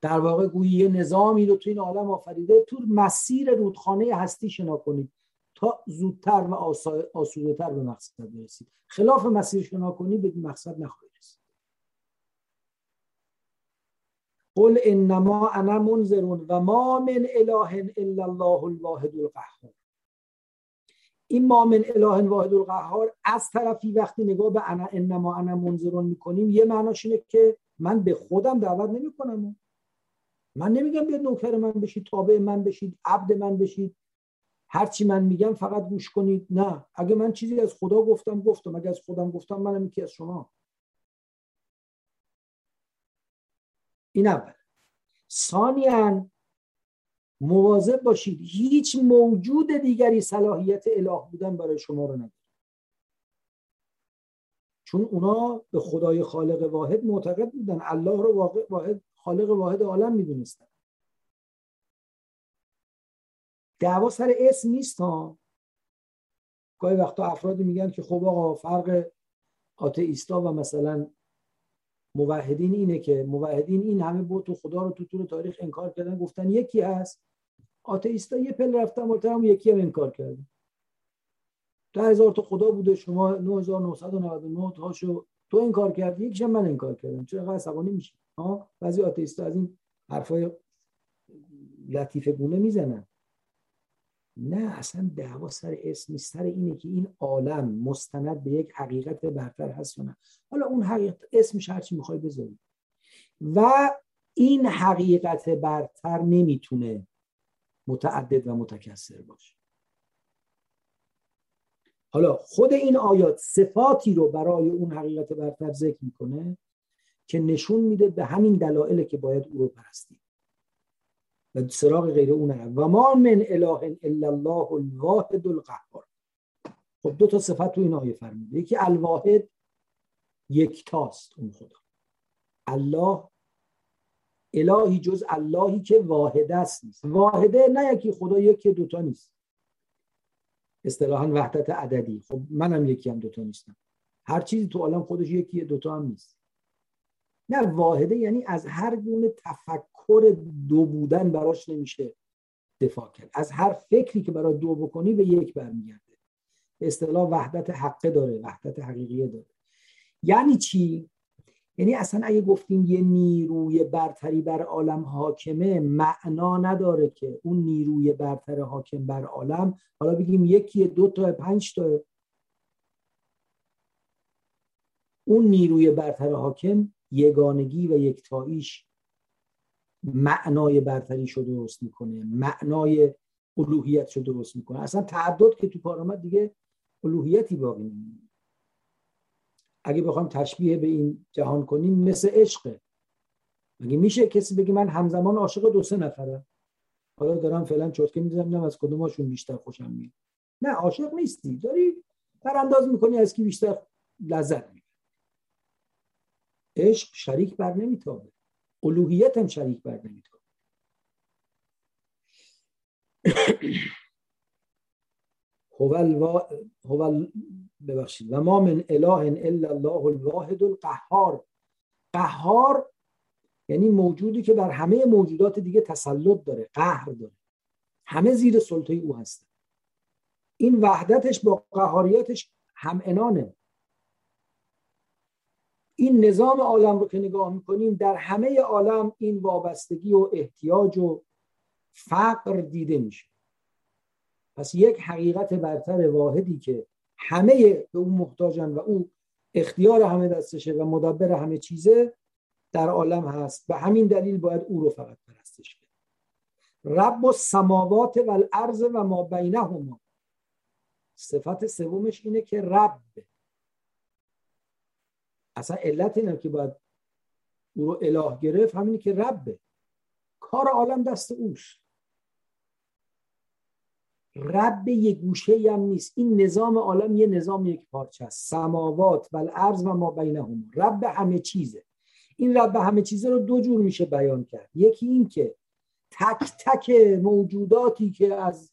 در واقع گویی یه نظامی رو تو این عالم آفریده تو مسیر رودخانه هستی شنا کنید تا زودتر و تر به مقصد برسید. خلاف مسیر شنا کنید به مقصد نخواهید رسید. قل انما انا منذرون و ما من اله الا الله الواحد القهار. این ما من اله واحد القهار از طرفی وقتی نگاه به انا انما انا منذرون می‌کنیم یه معناش اینه که من به خودم دعوت نمی‌کنم. من نمیگم بیاد نوکر من بشید تابع من بشید عبد من بشید. هرچی من میگم فقط گوش کنید. نه. اگه من چیزی از خدا گفتم گفتم. اگه از خودم گفتم منم یکی از شما. این اول. ثانیا مواظب باشید. هیچ موجود دیگری صلاحیت اله بودن برای شما رو نداره. چون اونا به خدای خالق واحد معتقد بودن. الله رو واقع واحد خالق واحد عالم می‌دونستن. دعوا سر اسم نیست ها. گاهی وقتا افرادی میگن که خب آقا فرق آتئیستا و مثلا موحدین اینه که موحدین این همه بود و خدا رو تو طول تاریخ انکار کردن گفتن یکی هست. آتئیستا یه پل رفتن هم یکی هم انکار کردن. ده هزار تا خدا بوده شما 9999 تاشو تو انکار کردی یکیش من انکار کردم. چرا؟ عصبانی میشه ها بعضی آتئیستا از این حرفای لطیفه گونه می‌زنن. نه اصلا دعوا سر اسم سر اینه که این عالم مستند به یک حقیقت برتر هست یا نه. حالا اون حقیقت اسمش هرچی می‌خوای بذاری. و این حقیقت برتر نمی‌تونه متعدد و متکثر باشه. حالا خود این آیات صفاتی رو برای اون حقیقت برتر ذکر می‌کنه. که نشون میده به همین دلایل که باید او رو پرستیم. و سراغ غیر اون و ما من اله الا الله الواحد القهار. خب دو تا صفت تو این آیه فرموده. یکی الواحد یکتاست اون خدا. الله الهی جز اللهی که واحد است نیست. واحده نه یکی خدا یکی دوتا نیست. اصطلاحا وحدت عددی. خب منم یکی هم دوتا نیستم. هر چیزی تو عالم خودش یکی دوتا هم نیست. نه واحده یعنی از هر گونه تفکر دو بودن براش نمیشه دفاع کرد. از هر فکری که برای دو بکنی به یک برمیگرده. به اصطلاح وحدت حقه داره وحدت حقیقیه داره. یعنی چی؟ یعنی اصلا اگه گفتیم یه نیروی برتری بر عالم حاکمه معنا نداره که اون نیروی برتر حاکم بر عالم حالا بگیم یکی دو تا پنج تا اون نیروی برتر حاکم یگانگی و یکتاییش معنای برتری شو درست می‌کنه معنای الوهیت رو درست می‌کنه. اصلا تعدد که تو کار آمد دیگه الوهیتی باقی نمیمونه. اگه بخوام تشبیه به این جهان کنیم مثل عشقه مگه میشه کسی بگه من همزمان عاشق دو سه نفره حالا دارم فعلا چرتکه می‌زنم از کدوماشون بیشتر خوشم میاد؟ نه عاشق نیستی. داری برانداز می‌کنی از کی بیشتر لذت می‌بری. عشق شریک بر نمیتابه. الوهیت هم شریک بر نمیتابه. هو ببخشید. و ما من اله الا الله الواحد القهار. قهار یعنی موجودی که بر همه موجودات دیگه تسلط داره قهر داره. همه زیر سلطه او هستن. این وحدتش با قهاریتش هم انانه. این نظام عالم رو که نگاه می‌کنیم در همه عالم این وابستگی و احتیاج و فقر دیده میشه. پس یک حقیقت برتر واحدی که همه به اون محتاجن و او اختیار همه دستشه و مدبر همه چیزه در عالم هست. به همین دلیل باید او رو فقط پرستش کرد رب و سماوات و الارض و ما بینهما. صفت سومش اینه که رب. اصلا علت اینه که باید او رو اله گرفت همینی که ربه. کار عالم دست اوست. رب یه گوشه هم نیست. این نظام عالم یه نظام یک پارچه است. سماوات و الارض و ما بینهما رب همه چیزه. این رب همه چیزه رو دو جور میشه بیان کرد. یکی این که تک تک موجوداتی که از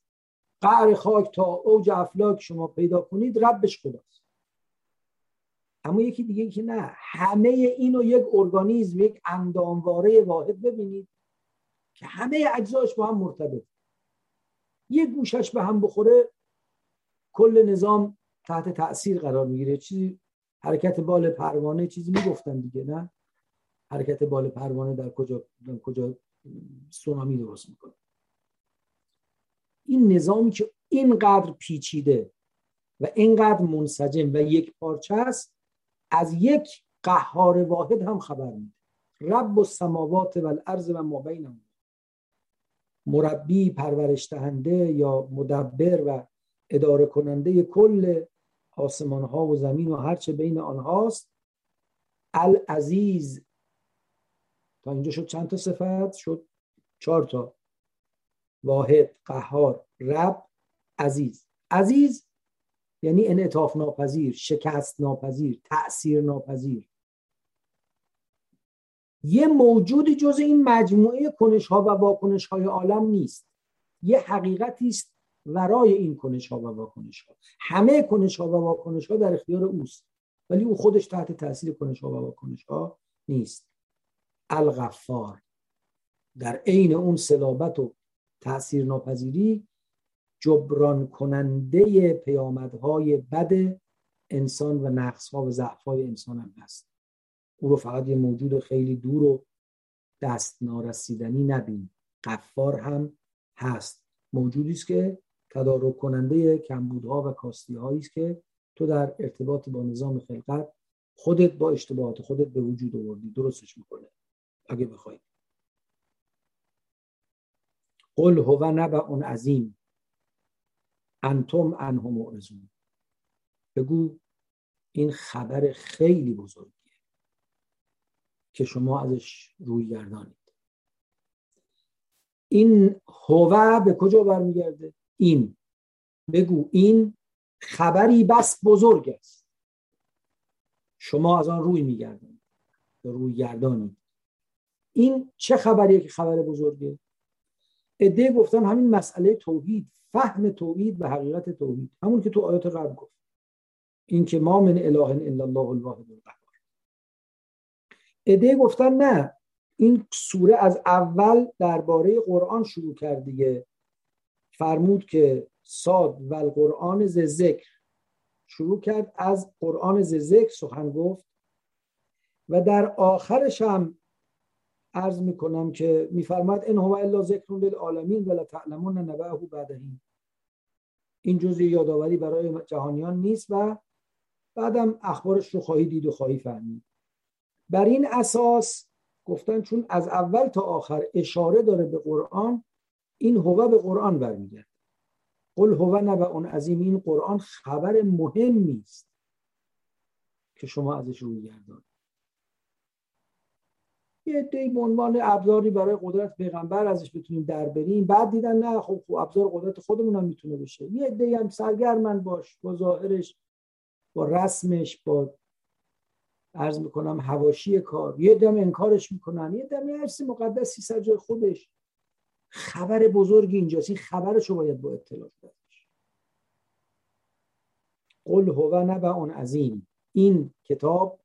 قعر خاک تا اوج افلاک شما پیدا کنید ربش خداست. اما یکی دیگه که نه همه اینو یک ارگانیزم یک اندامواره واحد ببینید که همه اجزاش با هم مرتبط. یه گوشش به هم بخوره کل نظام تحت تاثیر قرار می‌گیره. چیزی حرکت بال پروانه چیزی می‌گفتن دیگه نه؟ حرکت بال پروانه در کجا در کجا سونامی درست می‌کنه. این نظامی که اینقدر پیچیده و اینقدر منسجم و یک پارچه است از یک قهار واحد هم خبر میده. رب و سماوات و الارض و ما بینهم. مربی پرورش دهنده یا مدبر و اداره کننده کل آسمان ها و زمین و هرچه بین آنهاست. العزیز. تا اینجا شد چند تا صفت؟ شد چهار تا. واحد قهار رب عزیز. عزیز یعنی انعطاف ناپذیر شکست ناپذیر تأثیر ناپذیر. یه موجودی جز این مجموعه کنش ها و واکنش های عالم نیست. یه حقیقتی است ورای این کنش ها و واکنش ها همه کنش ها و واکنش ها در اختیار اوست ولی او خودش تحت تاثیر کنش ها و واکنش ها نیست. الغفار. در عین اون سلابت و تاثیر ناپذیری جبران کننده پیامدهای بد انسان و نقصها و ضعفهای انسان هم هست. او رو فقط یه موجود خیلی دور و دست نارسیدنی نبین. قفار هم هست. موجودی است که تدارک کننده کمبودها و کاستی است که تو در ارتباط با نظام خلقت خودت با اشتباهات خودت به وجود آوردی. درستش می‌کنه. اگه بخوای. قل هو نبع عظیم. انتم انه معرضون بگو این خبر خیلی بزرگیه که شما ازش روی گردانید. این هوه به کجا برمیگرده؟ این. بگو این خبری بس بزرگ است. شما از آن روی میگردید روی گردانید. این چه خبریه که خبر بزرگه؟ عده گفتن همین مسئله توحید فهم توحید و حقیقت توحید. همون که تو آیات قبل گفت. این که ما من اله الا الله الواحد القهار. عده گفتن نه این سوره از اول درباره قرآن شروع کرد دیگه. فرمود که صاد و القرآن ز ذکر. شروع کرد از قرآن ز ذکر سخن گفت. و در آخرش هم عرض می‌کنم که میفرماد ان هو الا ذکر للعالمین ولا تعلمون نبعه بعدهی. این جزء یادآوری برای جهانیان نیست و بعدم اخبارش رو خواهی دید و خواهی فهمید. بر این اساس گفتن چون از اول تا آخر اشاره داره به قرآن این هو به قرآن برمیگرد قل هو نبع عظیم این قرآن خبر مهمی است که شما ازش روی گردان یه دی به عنوان ابزاری برای قدرت پیغمبر ازش بتونیم در بریم. بعد دیدن نه خب, خب ابزار قدرت خودمون هم می‌تونه بشه. یه دی هم سرگرمن باش با ظاهرش با رسمش با عرض می‌کنم هواشی کار. یه دم انکارش می‌کنن. یه دم هرسی مقدسی سر جای خودش. خبر بزرگی اینجاست. این خبرشو باید با اطلاع داشت قل هو نبع عظیم. این کتاب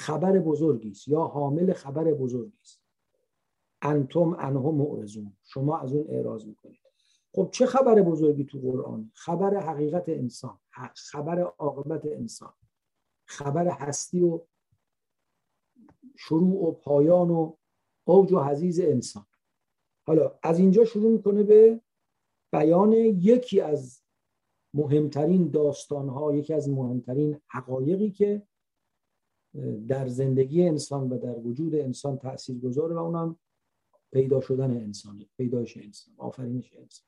خبر بزرگی است یا حامل خبر بزرگی است. انتم انه معرضون. شما از اون اعراض می‌کنید. خب چه خبر بزرگی تو قرآن؟ خبر حقیقت انسان. خبر عاقبت انسان. خبر هستی و شروع و پایان و اوج و حزیز انسان. حالا از اینجا شروع می‌کنه به بیان یکی از مهمترین داستانها یکی از مهمترین حقایقی که در زندگی انسان و در وجود انسان تأثیر گذاره و اونم پیدا شدن انسانی پیدایش انسان آفرینش انسان.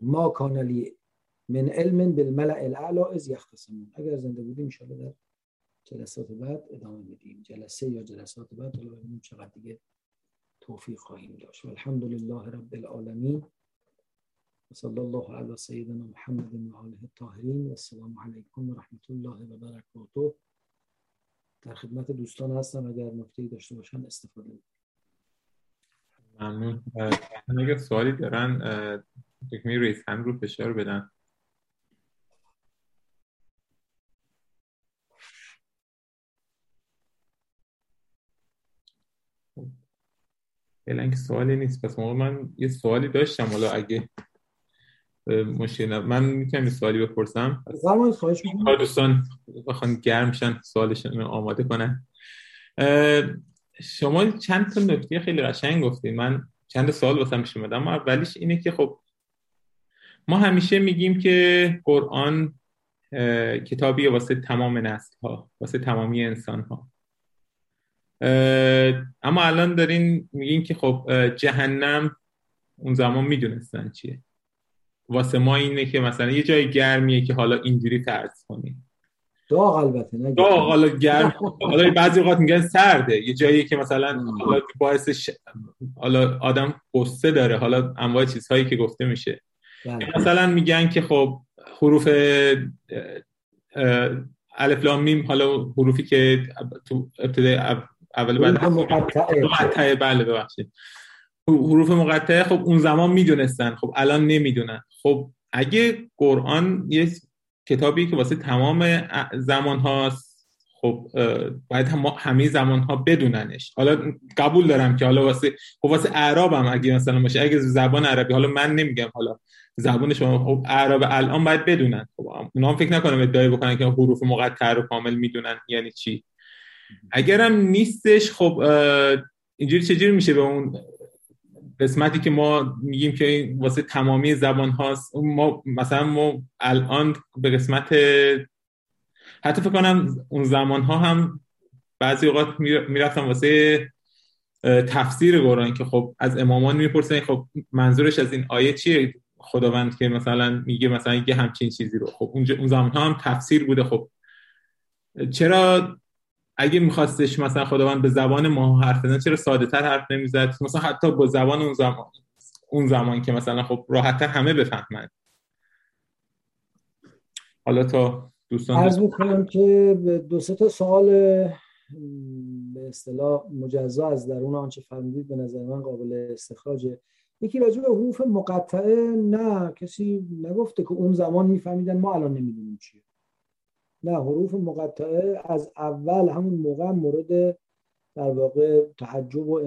ما کانلی من علم بالملع الاعلا از یختصمون. اگر زنده بودیم ان در جلسات بعد ادامه میدیم. جلسه یا جلسات بعد حالا ببینیم چقدر دیگه توفیق خواهیم داشت. و الحمد لله رب العالمین. صلی الله علی سیدنا محمد و آله الطاهرین. السلام علیکم و رحمت الله و برکاته. در خدمت دوستان هستم اگر نکته داشته باشن استفاده ممنون. اگر سوالی دارن دکمه ریس هم رو فشار بدن. فعلا که سوالی نیست. پس موقع من یه سوالی داشتم حالا اگه مشکل من می‌تونم یه سوالی بپرسم؟ دوستان بخوان گرم شن سوالشون آماده کنن. شما چند تا نکته خیلی قشنگ گفتید من چند سوال واسم پیش اومدم اولیش اینه که خب ما همیشه میگیم که قرآن کتابی واسه تمام نسل ها واسه تمامی انسان ها اما الان دارین میگین که خب جهنم اون زمان می‌دونستن چیه. واسه ما اینه که مثلا یه جای گرمیه که حالا اینجوری فرض کنیم داغ البته نه داغ حالا گرم. حالا بعضی اوقات میگن سرده. یه جایی که مثلا حالا باعث ش... حالا آدم قصه داره. حالا انواع چیزهایی که گفته میشه. بله. مثلا میگن که خب حروف الف لام میم حالا حروفی که تو ابتدای اول بعد مقطعه بله ببخشید. حروف مقطعه خب اون زمان می‌دونستن. خب الان نمی‌دونن. خب اگه قرآن یه کتابی که واسه تمام زمان هاست خب باید هم همه زمان ها بدوننش. حالا قبول دارم که حالا واسه خب واسه اعراب هم اگه مثلا باشه اگه زبان عربی حالا من نمیگم حالا زبان شما خب اعراب الان باید بدونن. خب اونا هم فکر نکنم ادعای بکنن که حروف مقطع رو کامل می‌دونن یعنی چی. اگرم نیستش خب اینجوری چجوری میشه به اون قسمتی که ما میگیم که واسه تمامی زبان هاست ما مثلا ما الان به قسمت حتی فکر کنم اون زمان ها هم بعضی اوقات می‌رفتم واسه تفسیر قرآن که خب از امامان می‌پرسن خب منظورش از این آیه چیه؟ خداوند که مثلا میگه مثلا یه همچین چیزی رو. خب اون زمان ها هم تفسیر بوده. خب چرا اگه میخواستش مثلا خداوند به زبان ما حرف بزنه چرا ساده تر حرف نمی‌زد؟ مثلا حتی با زبان اون زمان اون زمان که مثلا خب راحتتر همه بفهمند حالا تا دوستان عرض می‌کنم که دو سه تا سوال به اصطلاح مجزا از درون آنچه فرمودید به نظر من قابل استخراجه. یکی راجع به حروف مقطعه نه کسی نگفته که اون زمان میفهمیدن ما الان نمی‌دونیم چیه. نه حروف مقطعه از اول همون موقع مورد در واقع تعجب و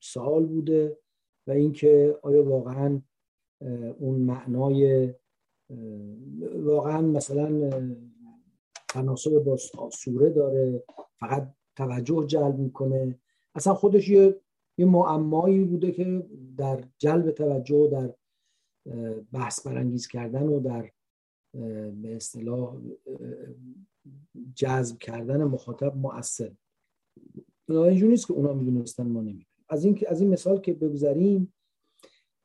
سوال بوده و اینکه آیا واقعا اون معنای واقعا مثلا تناسب با سوره داره فقط توجه جلب می‌کنه. اصلا خودش یه یه معمایی بوده که در جلب توجه و در بحث برانگیز کردن و در به اصطلاح جذب کردن مخاطب مؤثر. اینجور نیست که اونا می‌دونستن ما نمی‌دونیم. از این از این مثال که بگذاریم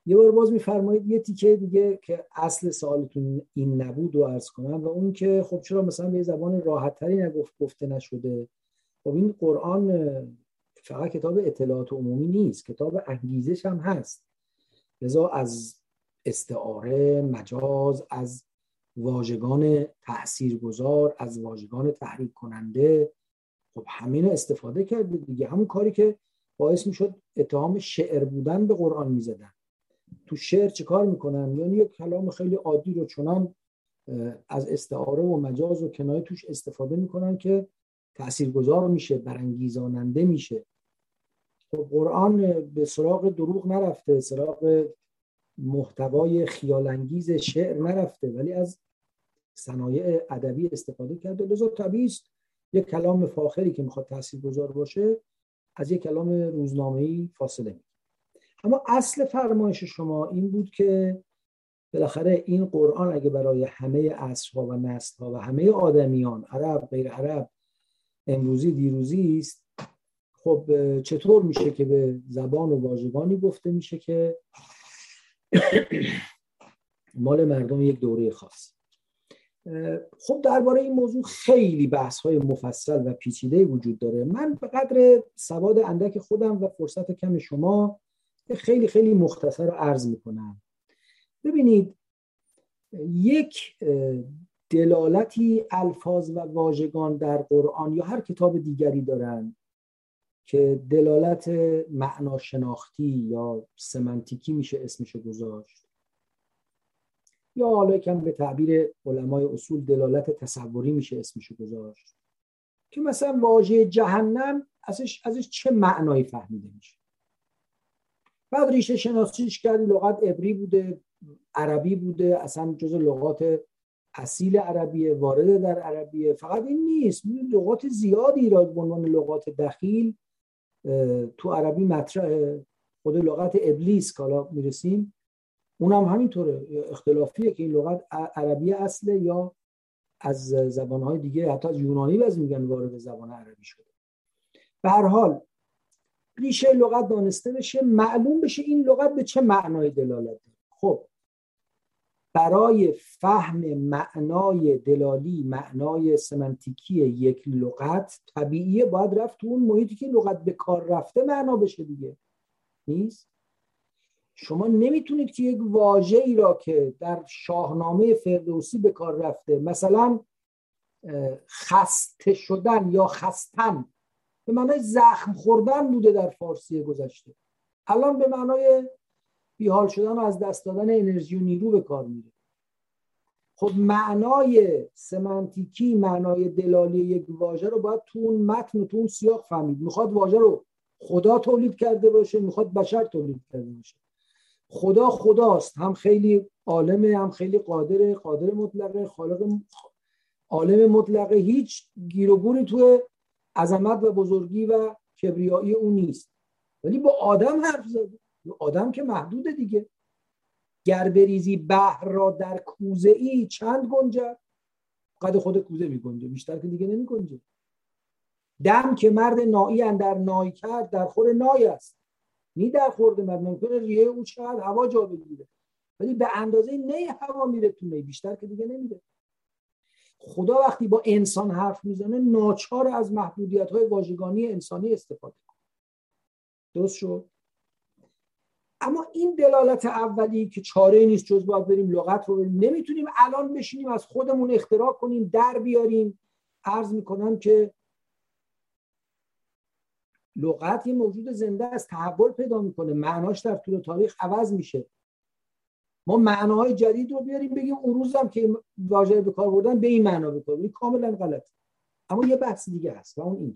یه بار باز میفرمایید یه تیکه دیگه که اصل سوالتون این نبود و عرض کنم و اون که خب چرا مثلا به زبان راحت تری نگفت گفته نشده؟ خب این قرآن فقط کتاب اطلاعات عمومی نیست کتاب انگیزش هم هست. لذا از استعاره مجاز از واژگان تاثیرگذار از واژگان تحریک کننده خب همین استفاده کرده دیگه. همون کاری که باعث می‌شد اتهام شعر بودن به قرآن می‌زدن. تو شعر چه کار می‌کنن؟ یعنی یک کلام خیلی عادی رو چنان از استعاره و مجاز و کنایه توش استفاده می‌کنن که تاثیرگذار میشه برانگیزاننده میشه. خب قرآن به سراغ دروغ نرفته سراغ محتوای خیالانگیز شعر نرفته ولی از صنایع ادبی استفاده کرده. لذا طبیعی است یک کلام فاخری که می‌خواد گذار باشه از یک کلام روزنامه‌ای فاصله می اما اصل فرمایش شما این بود که بالاخره این قرآن اگه برای همه عصرها و نسلها و همه آدمیان عرب غیر عرب امروزی دیروزی است خب چطور میشه که به زبان و واژگانی گفته میشه که مال مردم یک دوره خاص؟ خب درباره این موضوع خیلی بحث های مفصل و پیچیده وجود داره. من به قدر سواد اندک خودم و فرصت کم شما خیلی خیلی مختصر رو عرض می‌کنم. ببینید یک دلالتی الفاظ و واژگان در قرآن یا هر کتاب دیگری دارند که دلالت معنا شناختی یا سمنتیکی میشه اسمشو گذاشت. یا حالا کم به تعبیر علمای اصول دلالت تصوری میشه اسمشو گذاشت؟ که مثلا واژه جهنم ازش, ازش چه معنایی فهمیده میشه؟ بعد ریشه شناسیش کرد لغت عبری بوده عربی بوده اصلا جز لغات اصیل عربیه وارد در عربیه. فقط این نیست. لغات زیادی را به عنوان لغات دخیل تو عربی مطرح خود لغت ابلیس که حالا می‌رسیم اونم همینطوره. اختلافیه که این لغت عربی اصله یا از زبانهای دیگه حتی از یونانی باز میگن وارد زبان عربی شده. به هر حال ریشه لغت دانسته بشه معلوم بشه این لغت به چه معنای دلالت خب برای فهم معنای دلالی معنای سمنتیکی یک لغت طبیعیه باید رفت تو اون محیطی که لغت به کار رفته معنا بشه دیگه. نیست؟ شما نمی‌تونید که یک واژه ای را که در شاهنامه فردوسی به کار رفته مثلا خسته شدن یا خستن به معنای زخم خوردن بوده در فارسی گذشته. الان به معنای بیحال شدن و از دست دادن انرژی و نیرو به کار میره. خب معنای سمنتیکی معنای دلالی یک واژه رو باید تو اون متن و تو اون سیاق فهمید. می‌خواد واژه رو خدا تولید کرده باشه می‌خواد بشر تولید کرده باشه. خدا خداست. هم خیلی عالمه هم خیلی قادر قادر مطلقه خالق عالم مطلقه. هیچ گیر و گوری تو عظمت و بزرگی و کبریایی اون نیست. ولی با آدم حرف زده آدم که محدوده دیگه. گر بریزی بحر را در کوزه ای چند گنجه؟ قد خود کوزه می گنجه. بیشتر که دیگه نمی گنجه. دم که مرد نایی در نای کرد در خور نای است. نی در خورده مرد ممکنه ریه او چقدر هوا جا بگیره؟ ولی به اندازه نی هوا میره تو نی بیشتر که دیگه نمیره. خدا وقتی با انسان حرف می‌زنه ناچار از محدودیت های واژگانی انسانی استفاده کنه. درست شد؟ اما این دلالت اولی که چاره نیست جز باید بریم لغت رو بریم. نمی‌تونیم الان بشینیم از خودمون اختراع کنیم در بیاریم. عرض می‌کنم که لغت یه موجود زنده است تحول پیدا می‌کنه. معناش در طول تاریخ عوض میشه. ما معناهای جدید رو بیاریم بگیم اون روز هم که واژه به کار بردن به این معنا بکنیم کاملا غلط. اما یه بحث دیگه هست و اون این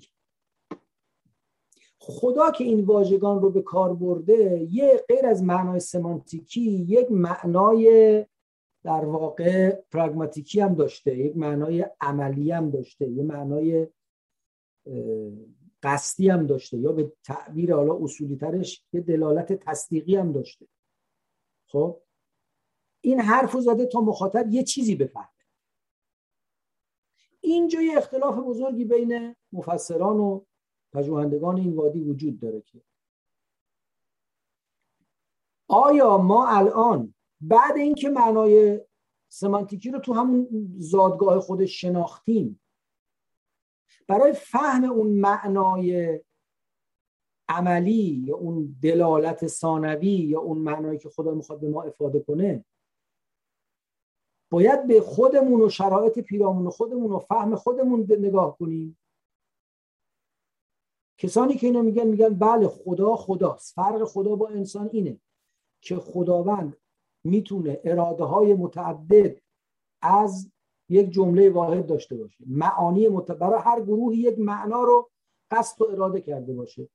خدا که این واژگان رو به کار برده یه غیر از معنای سمانتیکی یک معنای در واقع پراگماتیکی هم داشته یک معنای عملی هم داشته یه معنای قصدی هم داشته یا به تعبیر حالا اصولی ترش یه دلالت تصدیقی هم داشته. خب؟ این حرف زده تا مخاطب یه چیزی بفهمه. اینجا یه اختلاف بزرگی بین مفسران و پژوهندگان این وادی وجود داره که آیا ما الان بعد اینکه معنای سمانتیکی رو تو همون زادگاه خودش شناختیم برای فهم اون معنای عملی یا اون دلالت ثانوی یا اون معنایی که خدا می‌خواد به ما افاده کنه باید به خودمون و شرایط پیرامون خودمون و فهم خودمون نگاه کنیم. کسانی که اینو میگن میگن بله خدا خداست فرق خدا با انسان اینه که خداوند می‌تونه اراده های متعدد از یک جمله واحد داشته باشه. معانی مت... برای هر گروهی یک معنا رو قصد و اراده کرده باشه.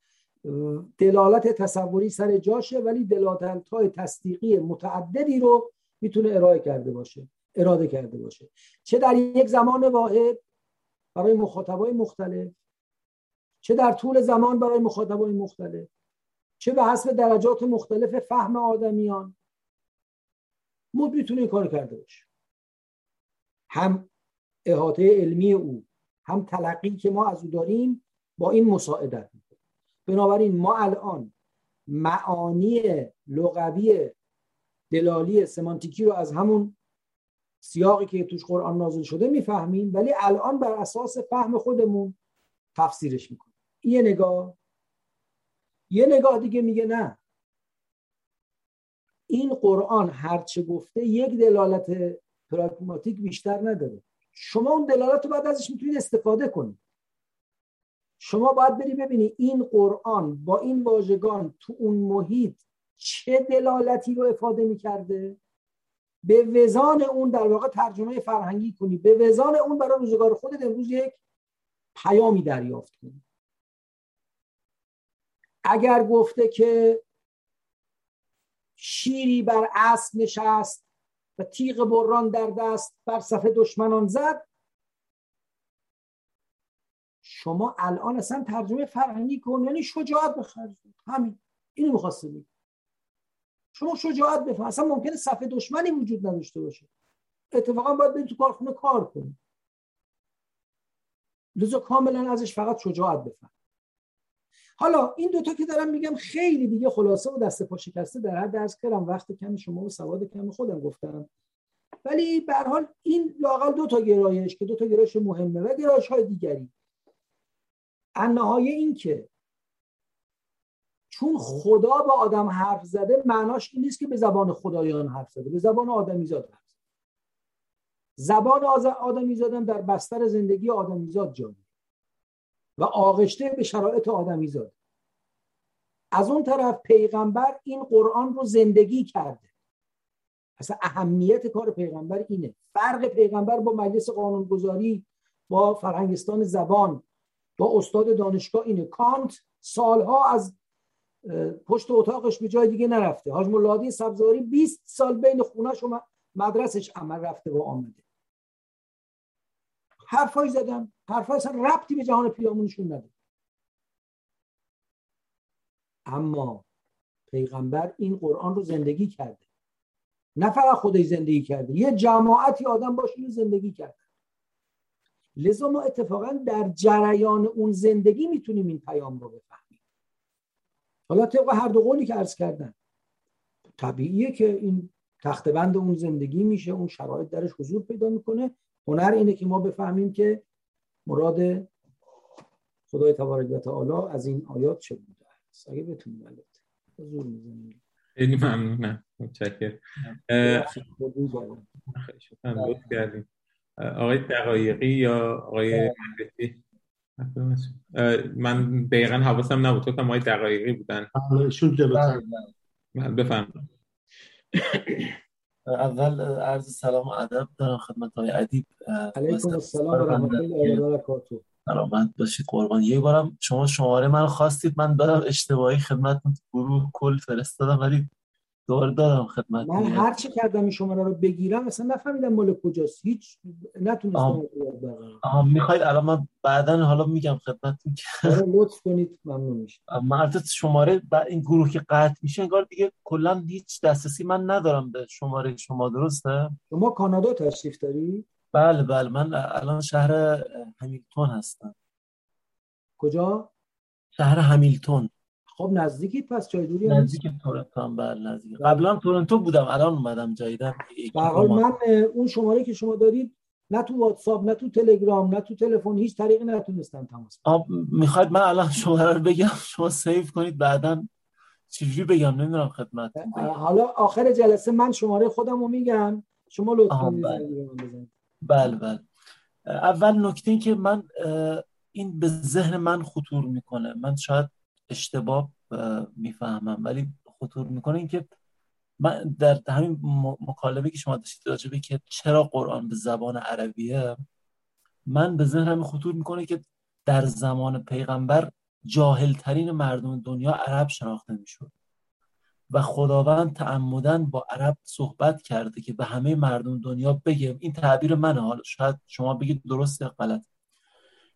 دلالت تصوری سر جاشه ولی دلالت های تصدیقی متعددی رو می‌تونه ارائه کرده باشه اراده کرده باشه. چه در یک زمان واحد برای مخاطبای مختلف چه در طول زمان برای مخاطبای مختلف چه به حسب درجات مختلف فهم آدمیان مد می‌تونه این کار کرده باشه هم احاطه علمی او هم تلقی که ما از او داریم با این مساعدت می‌کنه. بنابراین ما الان معانی لغوی دلالی سمانتیکی رو از همون سیاقی که توش قرآن نازل شده می‌فهمیم ولی الان بر اساس فهم خودمون تفسیرش می‌کنیم. یه نگاه. یه نگاه دیگه میگه نه. این قرآن هرچه گفته یک دلالت پراگماتیک بیشتر نداره. شما اون دلالت رو بعد ازش می‌تونید استفاده کنید. شما باید بری ببینی این قرآن با این واژگان تو اون محیط چه دلالتی رو افاده می‌کرده. به وزان اون در واقع ترجمه فرهنگی کنی. به وزان اون برای روزگار خودت امروز یک پیامی دریافت کنی. اگر گفته که شیری بر اسب نشست و تیغ بران در دست بر صفحه دشمنان زد. شما الان اصلا ترجمه فرهنگی کن یعنی شجاعت بخرج همین اینو می‌خواسته بگی شما شجاعت بفهم اصلا ممکنه صفحه دشمنی وجود نداشته باشه. اتفاقا باید برید تو کارخونه کار کنید. لذا کاملا ازش فقط شجاعت بفهم حالا این دوتا که دارم میگم خیلی دیگه خلاصه و دست پا شکسته در حد درس کردم وقت کم شما و سواد کم خودم گفتم. ولی به حال این لاقل دو تا گرایش که دو تا گرایش مهمه و گرایش های دیگری انهای این که چون خدا با آدم حرف زده معناش این نیست که به زبان خدایان حرف زده به زبان آدمیزاد حرف زده. زبان آدمیزاد در بستر زندگی آدمیزاد جایی و آغشته به شرایط آدمیزاد از اون طرف پیغمبر این قرآن رو زندگی کرده. اصلا اهمیت کار پیغمبر اینه. فرق پیغمبر با مجلس قانونگذاری با فرهنگستان زبان با استاد دانشگاه اینه. کانت سالها از پشت اتاقش به جای دیگه نرفته. حاج ملادی سبزاری 20 سال بین خونش و مدرسش عمل رفته و آمده. حرفایی زدن حرفای اصلا ربطی به جهان پیرامونشون نداره اما پیغمبر این قرآن رو زندگی کرده. نه فقط خودش زندگی کرده یه جماعتی آدم باش اینو زندگی کرده. لذا ما اتفاقا در جریان اون زندگی می‌تونیم این پیام رو بفهمیم. حالا طبق هر دو قولی که عرض کردن طبیعیه که این تخت بند اون زندگی میشه اون شرایط درش حضور پیدا می‌کنه. هنر اینه که ما بفهمیم که مراد خدای تبارک و تعالی از این آیات چه بوده است. اگه بتونیم البته زور می‌زنیم خیلی ممنونم. متشکرم. آقای دقایقی یا آقای من دقیقا حواسم نبود. تو کم آقای دقایقی بودن. ایشون جلوتر بفهم. اول عرض سلام و ادب دارم خدمت های ادیب علیکم السلام و رحمت الله و برکاته. سلامت باشید قربان. یه بارم شما شماره من خواستید من دادم اشتباهی خدمت گروه کل فرستادم ولی دوباره دادم خدمت من هر چی کردم این شماره رو بگیرم اصلا نفهمیدم مال کجاست. هیچ نتونستم آها می‌خواید الان من بعدا حالا میگم خدمتتون که. آره، لطف کنید ممنون میشم. من شماره این گروه که قطع میشه انگار دیگه کلا هیچ دسترسی من ندارم به شماره شما درسته؟ شما کانادا تشریف داری؟ بله بله من الان شهر همیلتون هستم. کجا؟ شهر همیلتون. خب نزدیکی پس جای دوری نزدیک تورنتو هم بله نزدیک. قبلا تورنتو بودم الان اومدم جدیدن حال من اون شماره که شما دارید نه تو واتساپ نه تو تلگرام نه تو تلفن هیچ طریقی نتونستم تماس می‌خواید من الان شماره رو بگم؟ شما save کنید بعدا چجوری بگم؟ نمی‌دونم خدمت حالا آخر جلسه من شماره خودم رو میگم. شما لطفا بله. بله بله. اول نکته این که من این به ذهن من خطور می‌کنه. من شاید اشتباه می‌فهمم. ولی خطور می‌کنه اینکه من در همین مکالمه که شما داشتید راجبه که چرا قرآن به زبان عربیه من به ذهنم خطور می‌کنه که در زمان پیغمبر جاهلترین مردم دنیا عرب شناخته می‌شد. و خداوند تعمدن با عرب صحبت کرده که به همه مردم دنیا بگه. این تعبیر منه. حالا شاید شما بگید درست یا غلط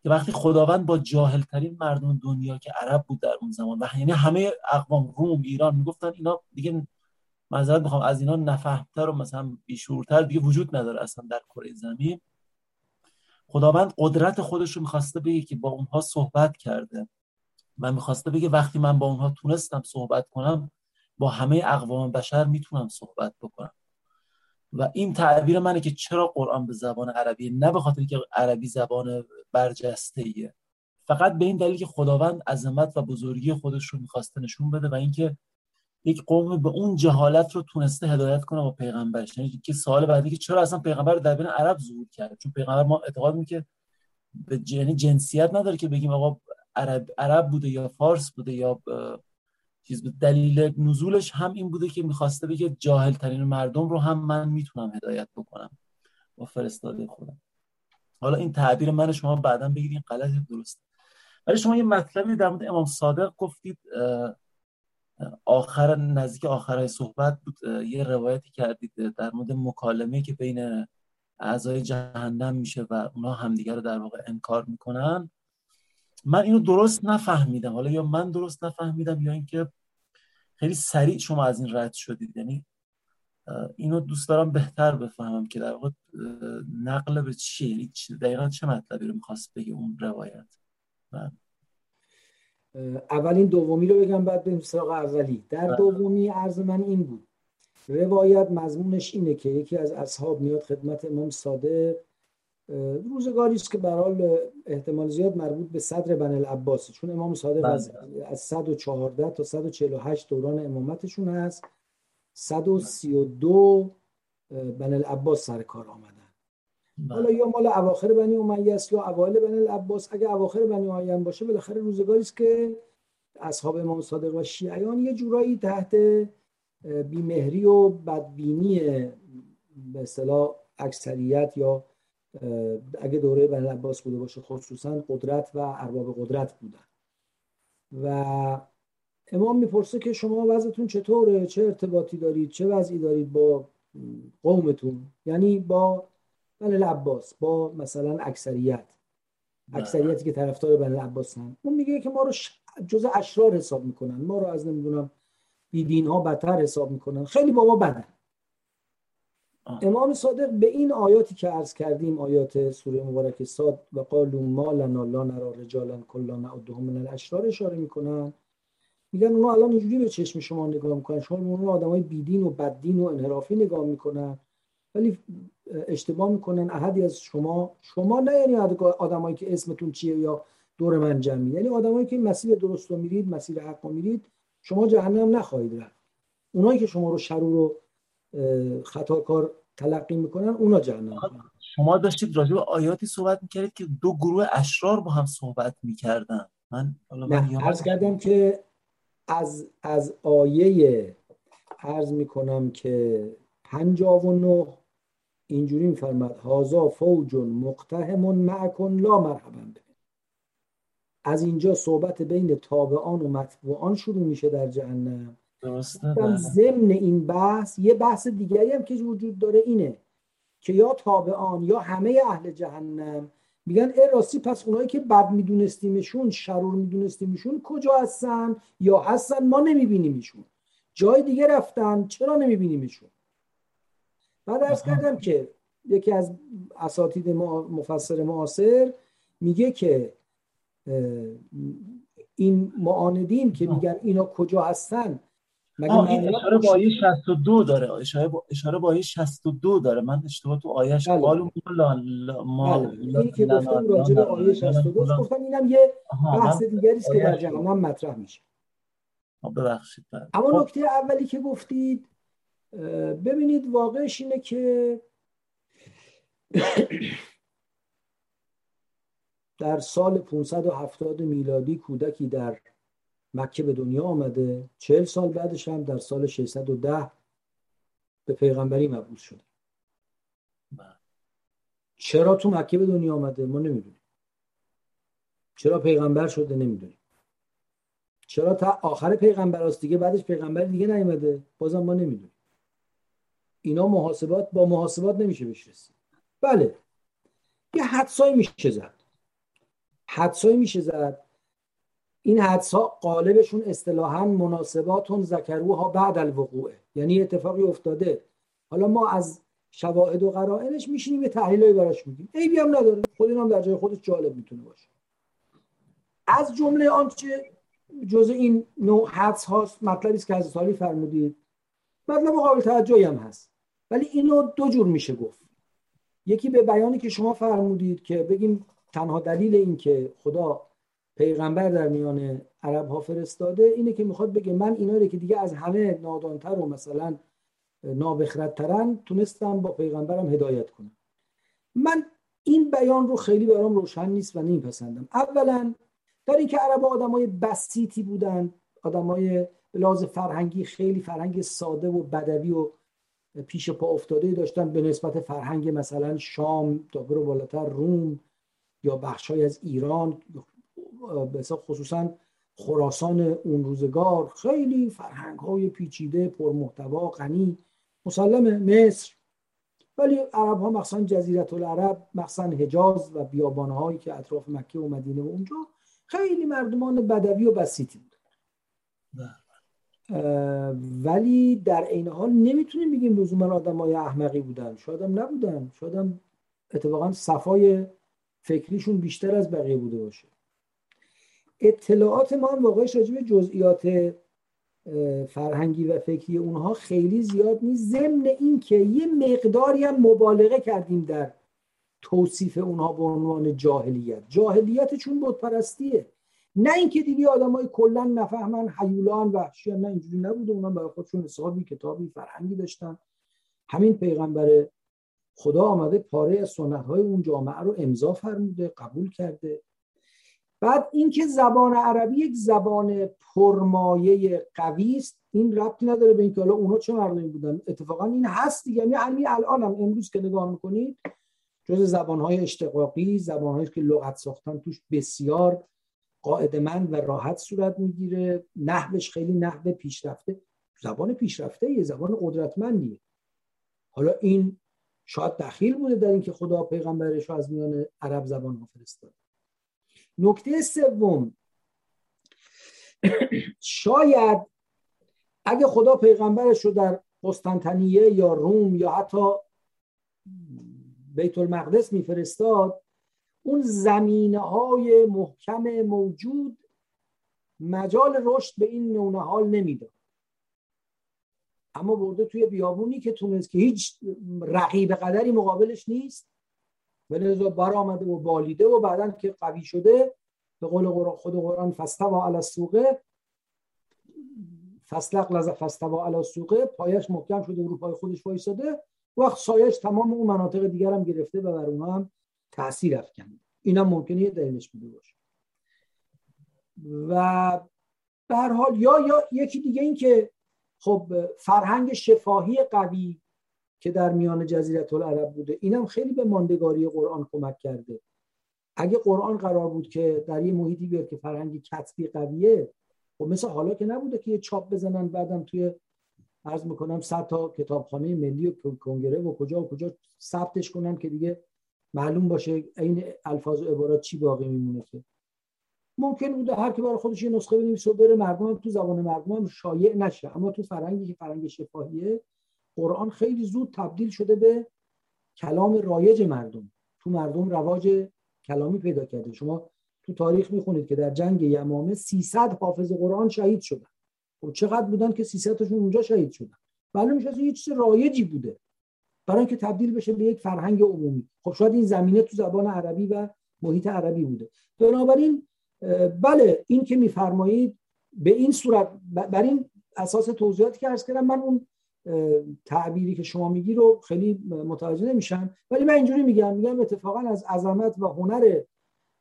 که وقتی خداوند با جاهلترین مردم دنیا که عرب بود در اون زمان و یعنی همه اقوام روم ایران می‌گفتن اینا دیگه معذرت می‌خوام از اینا نفهمتر و مثلا بیشورتر دیگه وجود نداره اصلا در کره زمین. خداوند قدرت خودش رو می‌خواسته بگه که با اونها صحبت کرده. و می‌خواسته بگه وقتی من با اونها تونستم صحبت کنم با همه اقوام بشر می‌تونم صحبت بکنم. و این تعبیر منه که چرا قرآن به زبان عربی نه به خاطر که عربی زبان برجسته ایه فقط به این دلیل که خداوند عظمت و بزرگی خودش رو می‌خواسته نشون بده و اینکه یک قوم به اون جهالت رو تونسته هدایت کنه با پیغمبرش. یعنی که سوال بعدی که چرا اصلا پیغمبر در بین عرب ظهور کرد چون پیغمبر ما اعتقاد که به یعنی جنسیت نداره که بگیم آقا عرب عرب بوده یا فارس بوده یا چیز دلیل نزولش هم این بوده که می‌خواسته بگه جاهل ترین مردم رو هم من می‌تونم هدایت بکنم. با فرستاده خودم. حالا این تعبیر من شما بعدا بگید این غلط درست ولی شما یه مطلبی در مورد امام صادق گفتید آخر نزدیک آخرای صحبت بود. یه روایتی کردید در مورد مکالمه که بین اعضای جهنم میشه و اونا همدیگه رو در واقع انکار می‌کنن. من اینو درست نفهمیدم. حالا یا من درست نفهمیدم یا اینکه خیلی سریع شما از این رد شدید. یعنی اینو دوست دارم بهتر بفهمم که در واقع نقل به چیه؟ یعنی دقیقا چه مطلبی رو می‌خواست بگه اون روایت؟ من اولین دومی رو بگم بعد بریم سراغ اولی. در بله. دومی عرض من این بود. روایت مضمونش اینه که یکی از اصحاب میاد خدمت امام صادق. روزگاری است که به حال احتمال زیاد مربوط به صدر بن العباس چون امام صادق از, بله. از 114 تا 148 دوران امامتشون هست 132 بن العباس سر کار آمدن بله. حالا یا مال اواخر بنی امیه است یا اوایل بنی العباس اگه اواخر بنی امیه باشه بالاخره روزگاری است که اصحاب امام صادق و شیعیان یه جورایی تحت بیمهری و بدبینی به اصطلاح اکثریت یا اگه دوره بنی العباس بوده باشه خصوصا قدرت و ارباب قدرت بودن. و امام می‌پرسه که شما وضعتون چطوره؟ چه ارتباطی دارید؟ چه وضعی دارید با قومتون؟ یعنی با بنی العباس با مثلا اکثریت. اکثریتی که طرفدار بنی العباس هم اون میگه که ما رو جز اشرار حساب می‌کنن. ما رو از نمی‌دونم بیدین ها بدتر حساب می‌کنن. خیلی با ما بدن. امام صادق به این آیاتی که عرض کردیم آیات سوره مبارک صاد و قالوا ما لنا لا نرا رجالا کلا نعدهم من الاشرار اشاره می‌کنن. میگن اونا الان اینجوری به چشم شما نگاه می‌کنن شما اونها آدمای بیدین و بددین و انحرافی نگاه می‌کنن. ولی اشتباه می‌کنن احدی از شما. شما نه یعنی آدمایی که اسمتون چیه یا دور من جمعی یعنی آدمایی که مسیر درست رو میرید مسیر حق رو میرید شما جهنم نخواهید رفت. اونایی که شما رو شرور و خطاکار تلقی می‌کنن اونا جهنم شما داشتید راجع به آیاتی صحبت می‌کردید که دو گروه اشرار با هم صحبت می‌کردن. من عرض کردم که از از آیه عرض می‌کنم که پنجاه و نه اینجوری میفرمد هازا فوج مقتهم معکن لا مرحبا از اینجا صحبت بین تابعان و مطبوعان شروع میشه در جهنم. بله. ضمن این بحث یه بحث دیگری هم که وجود داره اینه که یا تابعان یا همه اهل جهنم میگن ای راستی پس اونایی که بد میدونستیمشون شرور میدونستیمشون کجا هستن یا هستن؟ ما نمیبینیمشون. جای دیگه رفتن چرا نمیبینیمشون؟ بعد ارز کردم که یکی از اساتید مفسر معاصر میگه که این معاندین که میگن اینا کجا هستن مگه این اشاره با آیه 62 داره اشاره با اشاره با آیه 62 داره من اشتباه تو آیهش بله. قالو ما اینی که گفتم راجع به آیه 62 گفتم اینم یه بحث دیگری است که در جهنم مطرح میشه ببخشید بله. اما خب. نکته اولی که گفتید ببینید واقعش اینه که در سال 570 میلادی کودکی در مکه به دنیا آمده. چهل سال بعدش هم در سال 610 به پیغمبری مبعوث شده. چرا تو مکه به دنیا آمده؟ ما نمی‌دونیم. چرا پیغمبر شده؟ نمی‌دونیم. چرا تا آخر پیغمبر است دیگه؟ بعدش پیغمبر دیگه نیومده. بازم ما نمی‌دونیم. اینا محاسبات با محاسبات نمیشه بشرسید بله. یه حدسایی میشه زد. حدسایی میشه زد. این حدسا قالبشون اصطلاحا مناسباتون ذکروها بعد الوقوعه. یعنی اتفاقی افتاده. حالا ما از شواهد و قرائنش میشینیم یه تحلیلایی براش میگیم. عیبی هم نداره. خود هم در جای خودش جالب می‌تونه باشه. از جمله آنچه جز این نوع حدس هاست مطلبی است که از سالی فرمودید. مطلب قابل توجهی هم هست. ولی اینو دو جور میشه گفت. یکی به بیانی که شما فرمودید که بگیم تنها دلیل این که خدا پیغمبر در میان عرب ها فرستاده اینه که می‌خواد بگه من اینا رو که دیگه از همه نادانتر و مثلا نابخردترن تونستم با پیغمبرم هدایت کنم. من این بیان رو خیلی برام روشن نیست و نمیپسندم. اولا در اینکه عرب آدمای بسیتی بودن آدمای لحاظ فرهنگی خیلی فرهنگ ساده و بدوی و پیش پا افتاده داشتن. به نسبت فرهنگ مثلا شام تا برو بالاتر روم یا بخشای از ایران خصوصا خراسان اون روزگار خیلی فرهنگ های پیچیده پرمحتوا غنی مسلم مصر. ولی عرب ها مخصوصا جزیرت العرب مخصوصا حجاز و بیابان هایی که اطراف مکه و مدینه و اونجا خیلی مردمان بدوی و بسیطی بود ولی در عین حال نمی‌تونیم بگیم لزوما آدمای احمقی بودن. شاید هم نبودن. شاید هم اتفاقا صفای فکریشون بیشتر از بقیه بوده باشه. اطلاعات ما هم واقعش راجع جزئیات فرهنگی و فکری اونها خیلی زیاد نیست. ضمن اینکه یه مقداری هم مبالغه کردیم در توصیف اونها به عنوان جاهلیت. جاهلیت چون بود پرستیه نه اینکه دیگه آدمای کلا نفهمن حیولان وحشی نه اینجوری نبوده. اونها برای خودشون حسابی کتابی فرهنگی داشتن. همین پیغمبر خدا آمده پاره از سنت های اون جامعه رو امضا فرموده قبول کرده. بعد اینکه زبان عربی یک زبان پرمایه قوی است این ربطی نداره به اینکه حالا اونها چه مردمی بودن. اتفاقا این هست دیگه. یعنی همین الان هم امروز که نگاه می‌کنید جز زبانهای اشتقاقی زبانهایی که لغت ساختن توش بسیار قاعدمند و راحت صورت می‌گیره. نحوش خیلی نحو پیشرفته. زبان پیشرفته یه زبان قدرتمندیه. حالا این شاید دخیل بوده در اینکه خدا پیغمبرش رو از میان عرب زبان ها فرستاد نکته سوم. شاید اگه خدا پیغمبرش رو در قسطنطنیه یا روم یا حتی بیت المقدس میفرستاد اون زمینه های محکم موجود مجال رشد به این نونه حال نمی‌داد. اما برده توی بیابونی که تونست که هیچ رقیب قدری مقابلش نیست و لذا بر آمده و بالیده و بعدا که قوی شده به قول خود قرآن فستوا علی السوقه فستق لذا فستوا علی السوقه پایش محکم شده و پای خودش وایساده. وقت سایش تمام اون مناطق دیگر هم گرفته و بر اونها هم تاثیر افکنده اینا ممکنه یه دلیلش بوده باشه. و به هر حال یا یا یکی دیگه این که خب فرهنگ شفاهی قوی که در میان جزیره العرب بوده. اینم خیلی به ماندگاری قرآن کمک کرده. اگه قرآن قرار بود که در یه محیطی بیاد که فرهنگ کتبی قویه خب مثل حالا که نبوده که یه چاپ بزنن بعدم توی عرض می‌کنم صد تا کتابخانه ملی و کنگره و کجا و کجا ثبتش کنن که دیگه معلوم باشه این الفاظ و عبارات چی باقی میمونه. که ممکن بوده هر کی برای خودش یه نسخه بنویسه و بره مردم تو زبان مردم هم شایع نشه. اما تو فرهنگی که فرهنگ شفاهیه قرآن خیلی زود تبدیل شده به کلام رایج مردم. تو مردم رواج کلامی پیدا کرده. شما تو تاریخ می‌خونید که در جنگ یمامه 300 حافظ قرآن شهید شدن. خب چقدر بودن که 300 تاشون اونجا شهید شدن؟ معلوم میشه یه چیز رایجی بوده برای اینکه تبدیل بشه به یک فرهنگ عمومی. خب شاید این زمینه تو زبان عربی و محیط عربی بوده. بنابراین بله این که میفرمایید به این صورت بر این اساس توضیحاتی که عرض کردم من اون تعبیری که شما میگی رو خیلی متوجه نمیشم ولی من اینجوری میگم میگم اتفاقا از عظمت و هنر